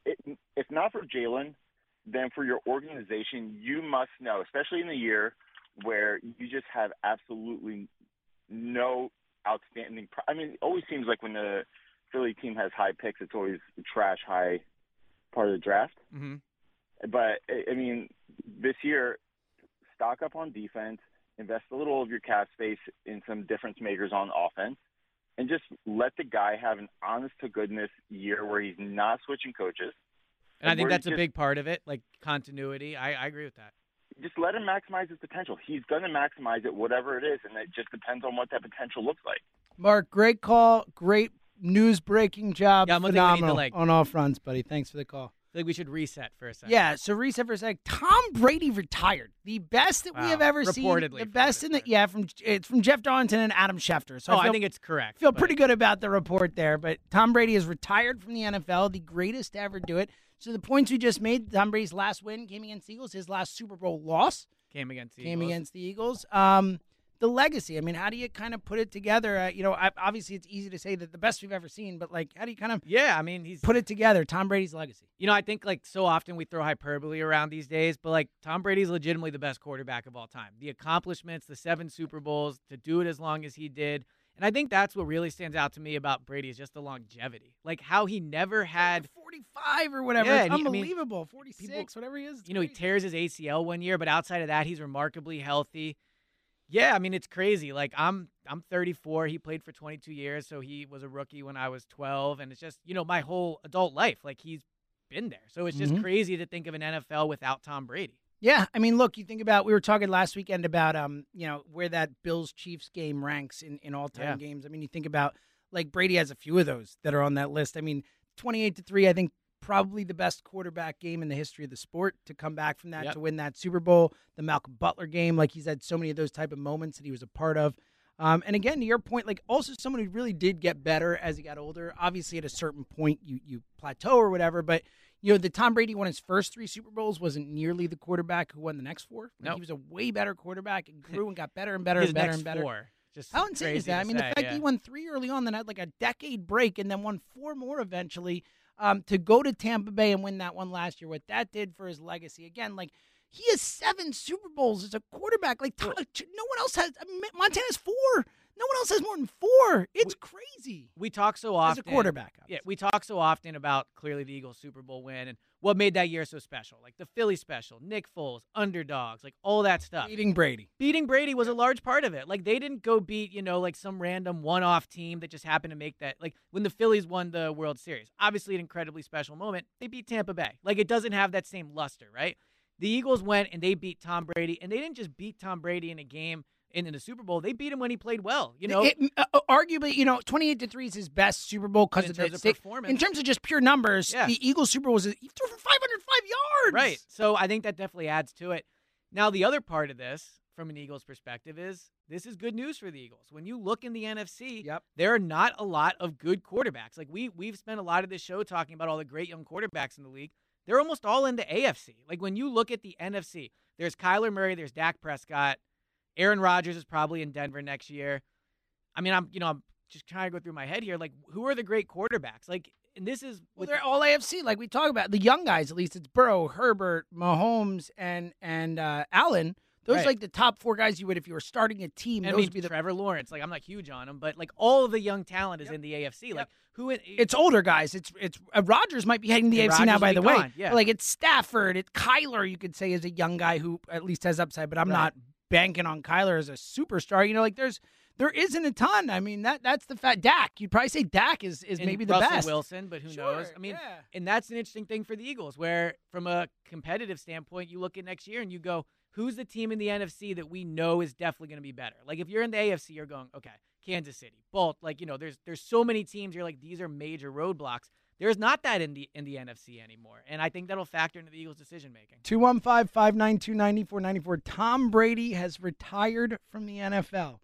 It, if not for Jalen, then for your organization, you must know, especially in the year where you just have absolutely no outstanding. Pro- I mean, it always seems like when the Philly team has high picks, it's always a trash high part of the draft. hmm But I- I mean, this year, stock up on defense, invest a little of your cap space in some difference makers on offense, and just let the guy have an honest to goodness year where he's not switching coaches. And I think that's a just- big part of it, like continuity. I, I agree with that. Just let him maximize his potential. He's going to maximize it, whatever it is, and it just depends on what that potential looks like. Mark, great call. Great news breaking job. Yeah, I'm gonna think we need to, Phenomenal like- on all fronts, buddy. Thanks for the call. I think we should reset for a second. Yeah, so reset for a sec. Tom Brady retired. The best that we have ever seen. Reportedly, The best in the yeah from it's from Jeff Darlington and Adam Schefter. So oh, I feel, think it's correct. feel but- pretty good about the report there. But Tom Brady is retired from the NFL, the greatest to ever do it. So the points we just made, Tom Brady's last win came against the Eagles. His last Super Bowl loss Came against the came Eagles. against the Eagles. Um, the legacy. I mean, how do you kind of put it together? Uh, you know, I, obviously it's easy to say that the best we've ever seen, but like, how do you kind of Yeah, I mean, he's put it together? Tom Brady's legacy. You know, I think like so often we throw hyperbole around these days, but like Tom Brady's legitimately the best quarterback of all time. The accomplishments, the seven Super Bowls, to do it as long as he did. And I think that's what really stands out to me about Brady is just the longevity. Like how he never had 45 or whatever. Yeah, and he- I mean, unbelievable. 46, whatever he is. You know, he tears his ACL one year, but outside of that, he's remarkably healthy. Yeah, I mean, it's crazy. Like I'm I'm 34. He played for 22 years, so he was a rookie when I was 12, and it's just you know my whole adult life. Like he's been there, so it's just Mhm. crazy to think of an NFL without Tom Brady. Yeah, I mean, look, you think about we were talking last weekend about um, you know, where that Bills Chiefs game ranks in in all time Yeah. games. I mean, you think about like Brady has a few of those that are on that list. I mean, 28 to 3, I think probably the best quarterback game in the history of the sport to come back from that Yep. to win that Super Bowl, the Malcolm Butler game, like he's had so many of those type of moments that he was a part of. Um, and again, to your point, like also someone who really did get better as he got older. Obviously, at a certain point, you you plateau or whatever. But you know, the Tom Brady won his first three Super Bowls wasn't nearly the quarterback who won the next four. Like, Nope. He was a way better quarterback and [LAUGHS] grew and got better and better and better and better. four. Just How insane is that? I mean, say, the fact yeah. he won three early on, then had like a decade break, and then won four more eventually. Um, to go to Tampa Bay and win that one last year, what that did for his legacy. Again, like he has seven Super Bowls as a quarterback. Like no one else has. Montana's four. No one else has more than four. It's crazy. we talk so often As a quarterback, Yeah, we talk so often about clearly the Eagles Super Bowl win and what made that year so special. Like the Philly special, Nick Foles, underdogs, like all that stuff. Beating Brady. Beating Brady was a large part of it. Like they didn't go beat, you know, like some random one-off team that just happened to make that like when the Phillies won the World Series. Obviously an incredibly special moment. They beat Tampa Bay. Like it doesn't have that same luster, right? The Eagles went and they beat Tom Brady and they didn't just beat Tom Brady in a game in, in the Super Bowl. They beat him when he played well. You know, It- uh, arguably, you know, 28 to 3 is his best Super Bowl because of the performance. In terms of just pure numbers, Yeah. the Eagles Super Bowl was he threw for 505 yards. Right. So I think that definitely adds to it. Now, the other part of this, from an Eagles perspective, is this is good news for the Eagles. When you look in the NFC, yep. there are not a lot of good quarterbacks. Like we we've spent a lot of this show talking about all the great young quarterbacks in the league. They're almost all in the AFC. Like when you look at the NFC, there's Kyler Murray, there's Dak Prescott, Aaron Rodgers is probably in Denver next year. I mean, I'm you know I'm just trying to go through my head here. Like who are the great quarterbacks? Like and this is Well, they're all AFC, like we talk about. The young guys, at least, it's Burrow, Herbert, Mahomes, and and uh, Allen. Those Right. are like the top four guys you would if you were starting a team. I those mean, would be the. Trevor Lawrence. Like I'm not huge on him, but like all of the young talent is in the AFC. Like who? It's older guys. It's it's uh, Rodgers might be heading the And AFC now. By the be way, gone, yeah. like it's Stafford, it's Kyler. You could say is a young guy who at least has upside, but I'm Right. not banking on Kyler as a superstar. You know, like there's there isn't a ton. I mean that that's the fact. Dak, you'd probably say Dak is is and maybe the Russell best. Wilson, but who knows? I mean, and that's an interesting thing for the Eagles, where from a competitive standpoint, you look at next year and you go, who's the team in the NFC that we know is definitely going to be better? Like if you're in the AFC, you're going, okay, Kansas City, Bolt. Like you know, there's there's so many teams. You're like, these are major roadblocks. There's not that in the in the NFC anymore, and I think that'll factor into the Eagles' decision making. 215 592 9494. Tom Brady has retired from the NFL.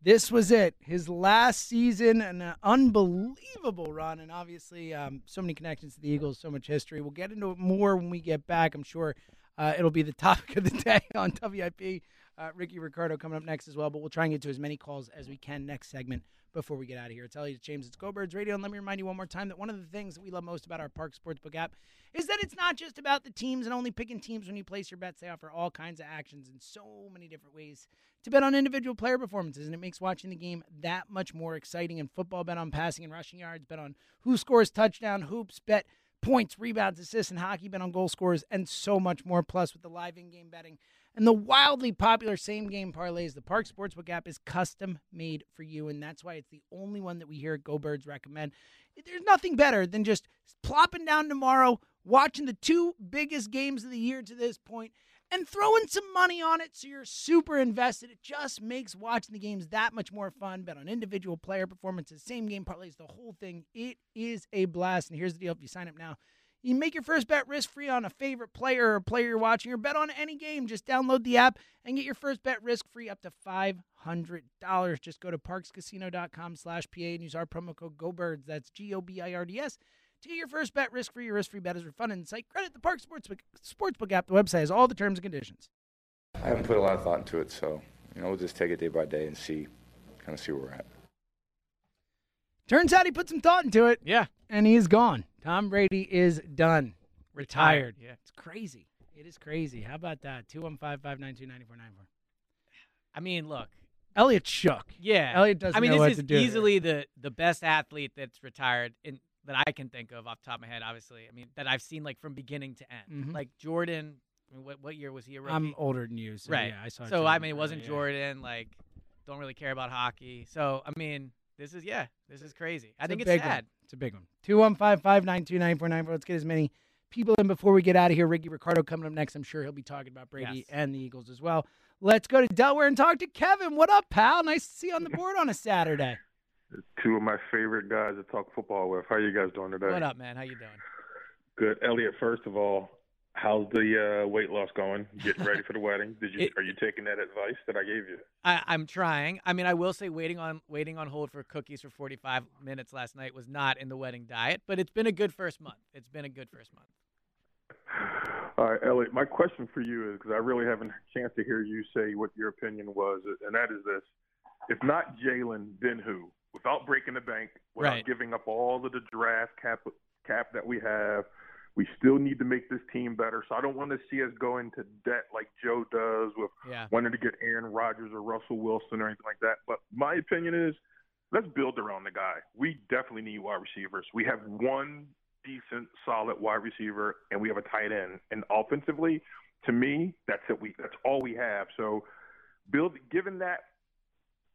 This was it. His last season, an unbelievable run, and obviously um, so many connections to the Eagles, so much history. We'll get into it more when we get back. I'm sure uh, it'll be the topic of the [LAUGHS] day on WIP. Uh, Ricky Ricardo coming up next as well, but we'll try and get to as many calls as we can next segment before we get out of here. It's Eliot James. It's Go Birds Radio. And let me remind you one more time that one of the things that we love most about our Parx Sportsbook app is that it's not just about the teams and only picking teams when you place your bets. They offer all kinds of actions in so many different ways to bet on individual player performances, and it makes watching the game that much more exciting. In football, bet on passing and rushing yards, bet on who scores touchdown, hoops, bet points, rebounds, assists, and hockey, bet on goal scores, and so much more. Plus, with the live in-game betting and the wildly popular same game parlays, the Parx Sportsbook app is custom made for you, and that's why it's the only one that we here at Go Birds recommend. There's nothing better than just plopping down tomorrow, watching the two biggest games of the year to this point, and throwing some money on it so you're super invested. It just makes watching the games that much more fun. Bet on individual player performances, same game parlays, the whole thing. It is a blast. And here's the deal if you sign up now, you can make your first bet risk free on a favorite player or player you're watching, or bet on any game. Just download the app and get your first bet risk free up to $500. Just go to parxcasino.com slash PA and use our promo code GOBIRDS. That's G O B I R D S. To get your first bet risk free, your risk free bet is refunded and site credit the Parx Sportsbook, Sportsbook app. The website has all the terms and conditions. I haven't put a lot of thought into it, so you know we'll just take it day by day and see, kind of see where we're at. Turns out he put some thought into it. Yeah. And he is gone. Tom Brady is done. Retired. Yeah. It's crazy. It is crazy. How about that? 215 592 9494. I mean, look, Eliot shook. Yeah, Eliot doesn't I mean, know this what is to do. easily the the best athlete that's retired in that I can think of off the top of my head. Obviously, I mean that I've seen like from beginning to end. Mhm. Like Jordan, I mean, what what year was he a rookie? I'm older than you, so right? yeah, I saw So I mean, it wasn't. Jordan. Like, don't really care about hockey. So I mean, this is yeah, this is crazy. I It's a think it's big sad. One. It's a big one. 215 592 9494. Let's get as many people in before we get out of here. Ricky Ricardo coming up next. I'm sure he'll be talking about Brady Yes. and the Eagles as well. Let's go to Delaware and talk to Kevin. What up, pal? Nice to see you on the [LAUGHS] board on a Saturday. Two of my favorite guys to talk football with. How you guys doing today? What up, man? How you doing? Good, Eliot. First of all, how's the uh, weight loss going? Getting ready [LAUGHS] for the wedding? Did you It- are you taking that advice that I gave you? I, I'm trying. I mean, I will say waiting on waiting on hold for cookies for 45 minutes last night was not in the wedding diet, but it's been a good first month. It's been a good first month. All right, Eliot. My question for you is because I really haven't had a chance to hear you say what your opinion was, and that is this: If not Jalen, then who? Without breaking the bank, without Right. giving up all of the draft cap cap that we have, we still need to make this team better. So I don't want to see us go into debt like Joe does with Yeah. wanting to get Aaron Rodgers or Russell Wilson or anything like that. But my opinion is let's build around the guy. We definitely need wide receivers. We have one decent, solid wide receiver, and we have a tight end. And offensively, to me, that's it. We that's all we have. So, build. Given that,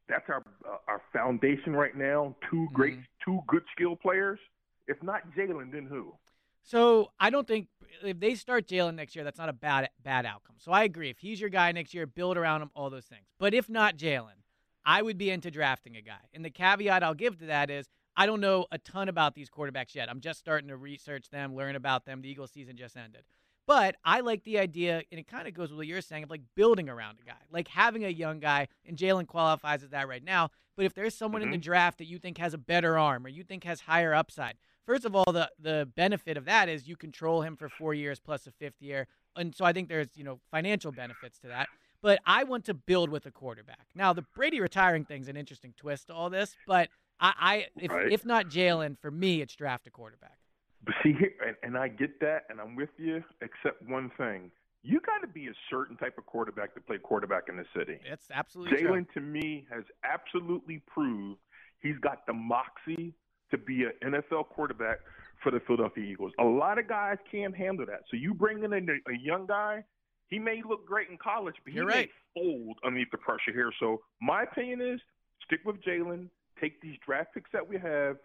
that's our uh, our foundation right now. 2 great, two good skill players. If not Jalen, then who? So I don't think if they start Jalen next year, that's not a bad bad outcome. So I agree. If he's your guy next year, build around him, all those things. But if not Jalen, I would be into drafting a guy. And the caveat I'll give to that is I don't know a ton about these quarterbacks yet. I'm just starting to research them, learn about them. The Eagles season just ended. But I like the idea, and it kind of goes with what you're saying of like building around a guy, like having a young guy, and Jalen qualifies as that right now. But if there's someone mm-hmm. in the draft that you think has a better arm or you think has higher upside, first of all, the the benefit of that is you control him for four years plus a fifth year, and so I think there's you know financial benefits to that. But I want to build with a quarterback. Now the Brady retiring thing's an interesting twist to all this, but I, I if Right. if not Jalen, for me it's draft a quarterback. But see, here, and, and I get that, and I'm with you, except one thing. You got to be a certain type of quarterback to play quarterback in the city. It's absolutely. Jalen, to me, has absolutely proved he's got the moxie to be an NFL quarterback for the Philadelphia Eagles. A lot of guys can't handle that. So you bring in a, a young guy, he may look great in college, but he You're may right. fold underneath the pressure here. So my opinion is stick with Jalen, take these draft picks that we have,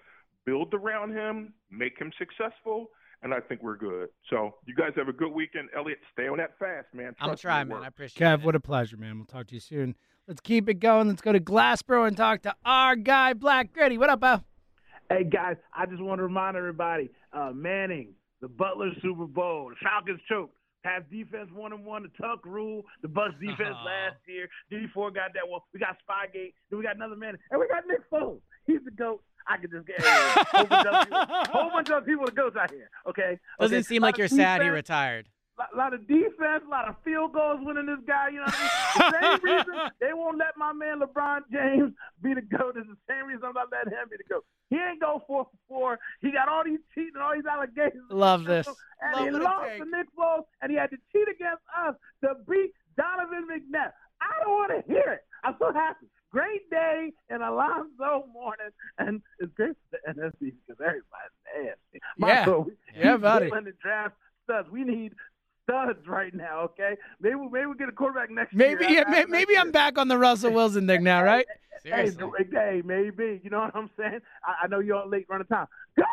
build around him, make him successful, and I think we're good. So you guys have a good weekend. Eliot, stay on that fast, man. I'm gonna try, man. I appreciate it. Kev, what a pleasure, man. We'll talk to you soon. Let's keep it going. Let's go to Glassboro and talk to our guy, Black Gritty. What up, Bo? Hey guys, I just want to remind everybody: uh, Manning, the Butler Super Bowl, the Falcons choke. Pats defense one and one, the Tuck rule, the Bucs [LAUGHS] defense last year. D four got that one. We got Spygate. Then we got another Manning, and we got Nick Foles. He's the goat. I could just get a whole bunch of people, whole bunch of people the goats out here. Okay, Doesn't okay? seem like you're sad he retired. A lot of defense, a lot of field goals winning this guy. You know what I mean? The [LAUGHS] same reason they won't let my man LeBron James be the GOAT is the same reason I'm not letting him be the GOAT. He ain't go four for four. He got all these cheating, and all these allegations. Love this. And Love he lost to Nick Foles, and he had to cheat against us to beat Donovan McNabb. I don't want to hear it. I'm so happy. Great day in Alonzo Mourning, and it's great for the NFC because everybody's nasty. Yeah. Michael, Yeah, buddy. [LAUGHS] to draft studs. We need studs right now. Okay, maybe maybe we get a quarterback next Maybe, year. yeah, may, maybe I'm back on the Russell Wilson thing now, right? [LAUGHS] Hey, hey, maybe. You know what I'm saying? I, I know you're late running time. Go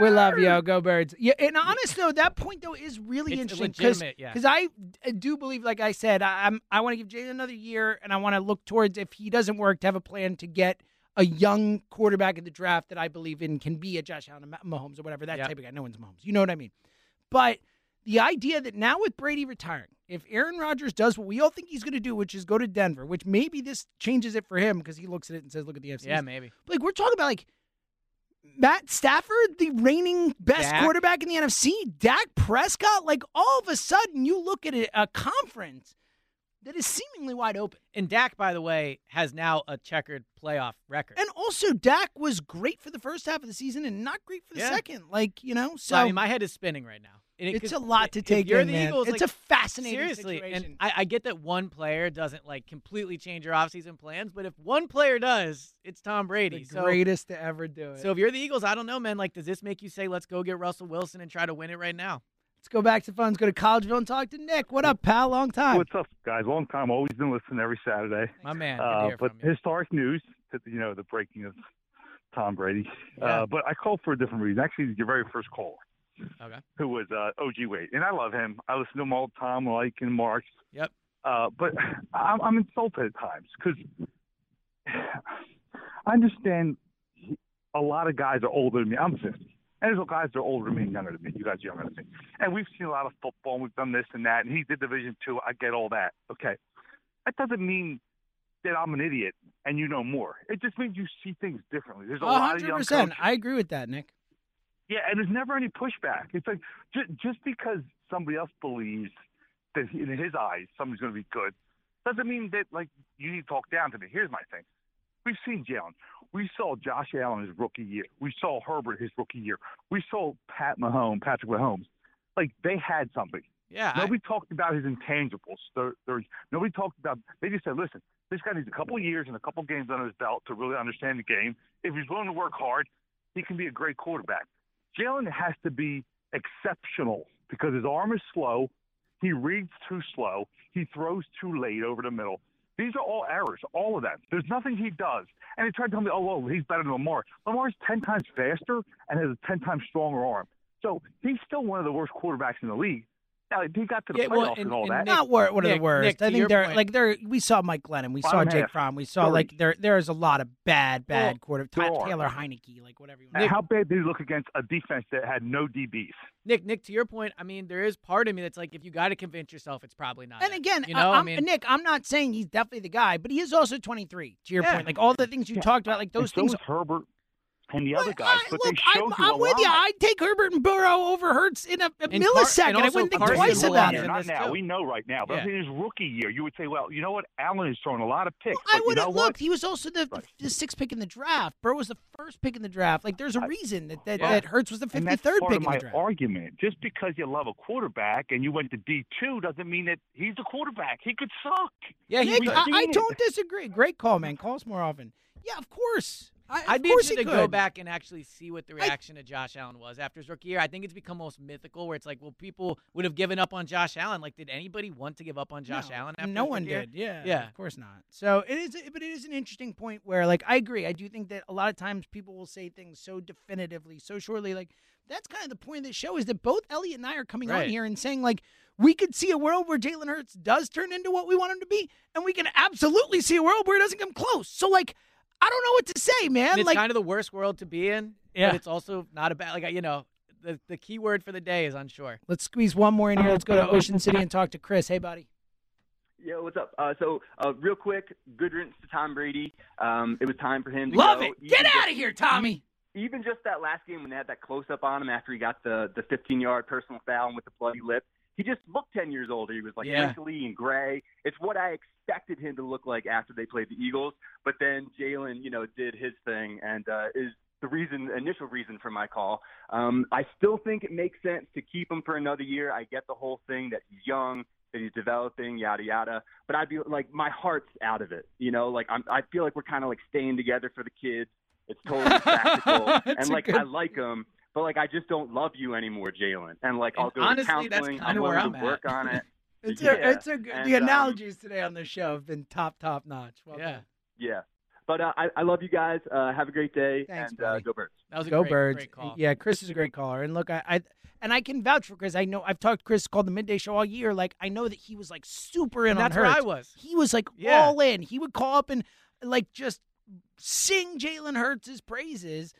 We love you. Go Birds. Yeah, and honest though, that point though is really It's interesting because legitimate, yeah. I d- do believe, like I said, I, I'm I want to give Jalen another year, and I want to look towards if he doesn't work to have a plan to get a young quarterback in the draft that I believe in can be a Josh Allen, Mahomes, or whatever that Yep. type of guy. No one's Mahomes. You know what I mean? But the idea that now with Brady retiring, if Aaron Rodgers does what we all think he's going to do, which is go to Denver, which maybe this changes it for him because he looks at it and says, "Look at the FC." Yeah, maybe. Like we're talking about like Matt Stafford, the reigning best Dak. quarterback in the NFC, Dak Prescott. Like all of a sudden, you look at a, a conference that is seemingly wide open. And Dak, by the way, has now a checkered playoff record. And also, Dak was great for the first half of the season and not great for the Yeah. second. Like you know, so So I mean, my head is spinning right now. And it- It's 'cause a lot to take you're in, the man. Eagles, It's like, a fascinating seriously, situation. and I, I get that one player doesn't like completely change your offseason plans, but if one player does, it's Tom Brady. the so, greatest to ever do it. so if you're the Eagles, I don't know, man. Like, does this make you say, "Let's go get Russell Wilson and try to win it right now"? Let's go back to fun. Let's go to Collegeville and talk to Nick. What up, pal? Long time. What's up, guys? Long time. Always been listening every Saturday. My man, Uh, but historic news, you know, the breaking of Tom Brady. Yeah. Uh, but I called for a different reason. Actually, your very first caller, Okay. who was uh, OG Wade, and I love him. I listen to him all the time, like and Mark. Yep. Uh, but [SIGHS] I'm, I'm insulted at times because [SIGHS] I understand he- a lot of guys are older than me. I'm 50. And there's all guys that are older than me and younger than me. You guys are younger than me. And we've seen a lot of football and we've done this and that. And he did Division two. I get all that. Okay. That doesn't mean that I'm an idiot and you know more. It just means you see things differently. There's a lot of young 100%. coaches. I agree with that, Nick. Yeah, and there's never any pushback. It's like just, just because somebody else believes that in his eyes somebody's going to be good doesn't mean that like you need to talk down to me. Here's my thing: we've seen Jalen. We saw Josh Allen his rookie year. We saw Herbert his rookie year. We saw Pat Mahomes, Patrick Mahomes. Like they had something. Yeah. I- Nobody talked about his intangibles. They're, nobody talked about. They just said, "Listen, this guy needs a couple of years and a couple of games under his belt to really understand the game. If he's willing to work hard, he can be a great quarterback." Jalen has to be exceptional because his arm is slow. He reads too slow. He throws too late over the middle. These are all errors, all of that. There's nothing he does. And he tried to tell me, oh, well, he's better than Lamar. Lamar's 10 times faster and has a 10 times stronger arm. So he's still one of the worst quarterbacks in the league. Now he got to the Yeah, playoffs well, and, all that. Not wor- one of the worst. Nick, I think they're point- like they're. We saw Mike Glennon. We saw Bottom Jake. Fromm. We saw Three. like there. There is a lot of bad, bad Well, quarter. there Ty- Taylor Heinicke, like whatever you want. And how bad did he look against a defense that had no DBs? Nick, Nick, to your point, I mean, there is part of me that's like, if you got to convince yourself, it's probably not. And it. again, you know, I, I mean, Nick, I'm not saying he's definitely the guy, but he is also 23. To your Yeah. point, like all the things you Yeah. talked about, like those and so things. is Herbert and the other guys. But they Look, showed I'm, you a I'm with you. I'd take Herbert and Burrow over Hurts in a, a And millisecond. Car- I wouldn't think Carson's twice about it. Not now. We know right now. But Yeah. in his rookie year, you would say, well, you know what? Allen is throwing a lot of picks. I but you would know have what? looked. He was also the, the, the sixth pick in the draft. Burrow was the first pick in the draft. Like, there's a reason that that, Yeah. that Hurts was the 53rd and that's part pick of in my the draft. argument. Just because you love a quarterback and you went to D two doesn't mean that he's a quarterback. He could suck. Nick, We've I, I don't disagree. Great call, man. Call us more often. Yeah, of course. I, I'd be interested he to go back and actually see what the reaction to Josh Allen was after his rookie year. I think it's become almost mythical, where it's like, well, people would have given up on Josh Allen. Like, did anybody want to give up on Josh Allen? After no one year? did. Yeah, yeah. of course not. So it is, but it is an interesting point where, like, I agree. I do think that a lot of times people will say things so definitively, so surely. Like that's kind of the point of this show is that both Eliot and I are coming on here and saying like we could see a world where Jalen Hurts does turn into what we want him to be, and we can absolutely see a world where it doesn't come close. So like, I don't know what to say, man. And it's like, kind of the worst world to be in. Yeah. But it's also not a bad. Like, you know, the the key word for the day is unsure. let's squeeze one more in here. Let's go to Ocean City and talk to Chris. Hey, buddy. Yo, what's up? Uh, so, uh, real quick, good riddance to Tom Brady. Um, it was time for him to Love go. it. Get out just- of here, Tommy. Even just that last game when they had that close up on him after he got the the 15 yard personal foul and with the bloody lip, he just looked 10 years older. He was like Yeah. wrinkly and gray. It's what I expected him to look like after they played the Eagles. But then Jalen, you know, did his thing and uh, is the reason, initial reason for my call. Um, I still think it makes sense to keep him for another year. I get the whole thing that he's young, that he's developing, yada yada. But I'd be like, my heart's out of it. You know, like I'm, I feel like we're kind of like staying together for the kids. It's totally [LAUGHS] practical, and like good- I like him, but like I just don't love you anymore, Jalen. And like I'll And go honestly, to counseling. kinda I'm where willing I'm to at. work on it. It's yeah. a, it's a, the And, um, analogies today on the show have been top, top notch. Well Yeah. done. yeah. But uh, I, I love you guys. Uh, have a great day, Thanks, and uh, go Birds. That was a Go great, birds. great call. Yeah, Chris is a great caller. And look, I, I and I can vouch for Chris. I know I've talked to Chris called the midday show all year. Like I know that he was like super in And on that's where Hurts. I was. He was like Yeah. all in. He would call up and like just sing Jalen Hurts' praises.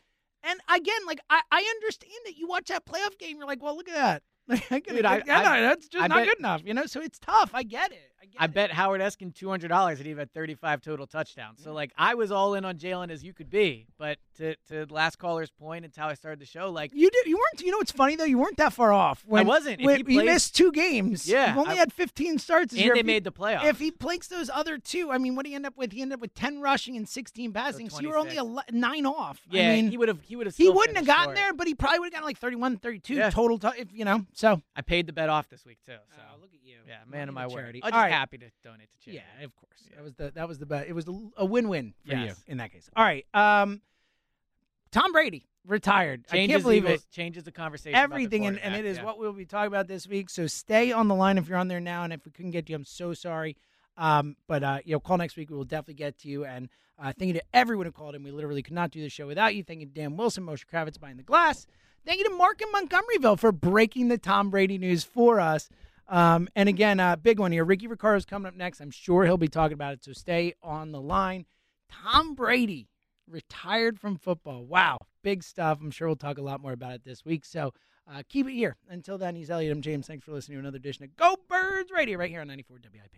And again, like I, I understand that you watch that playoff game, you're like, well, look at that. [LAUGHS] Like, I, I- I- that's just I not bet- good enough, you know. So it's tough. I get it. I I bet Howard Eskin two hundred dollars and he had thirty five total touchdowns. So mm. like I was all in on Jalen as you could be. But to to last caller's point, it's how I started the show. Like You did. You weren't. You know what's funny though? You weren't that far off. When, wasn't. If When, he he missed two games. Yeah, He only I- had 15 starts. And year. they If he- made the playoffs. If he planks those other two, I mean, what did he end up with? He ended up with 10 rushing and 16 passing. So, you were only 26. ele- nine off. yeah, I mean, he would have he would have he wouldn't have gotten there, but he probably would have gotten like 31, 32 Yeah. total. T- if you know, so I paid the bet off this week too. Oh, so look at you. Yeah, man of my word. just right. Happy to donate to charity. yeah, of course. That was the that was the best. It was a win-win for you in that case. All right. Um, Tom Brady retired. I can't believe Eagles- it. changes the conversation. everything, and, and it is yeah. what we'll be talking about this week. So stay on the line if you're on there now, and if we couldn't get to you, I'm so sorry. Um, but uh, you know, call next week. We will definitely get to you. And uh, thank you to everyone who called in. We literally could not do the show without you. Thank you to Dan Wilson, Moshe Kravitz behind the glass. Thank you to Mark in Montgomeryville for breaking the Tom Brady news for us. Um, and again, uh, big one here. Ricky Ricardo's coming up next. I'm sure he'll be talking about it. So stay on the line. Tom Brady retired from football. Wow, big stuff. I'm sure we'll talk a lot more about it this week. So uh, keep it here. Until then, he's Eliot M. James. Thanks for listening to another edition of Go Birds Radio right here on 94 WIP.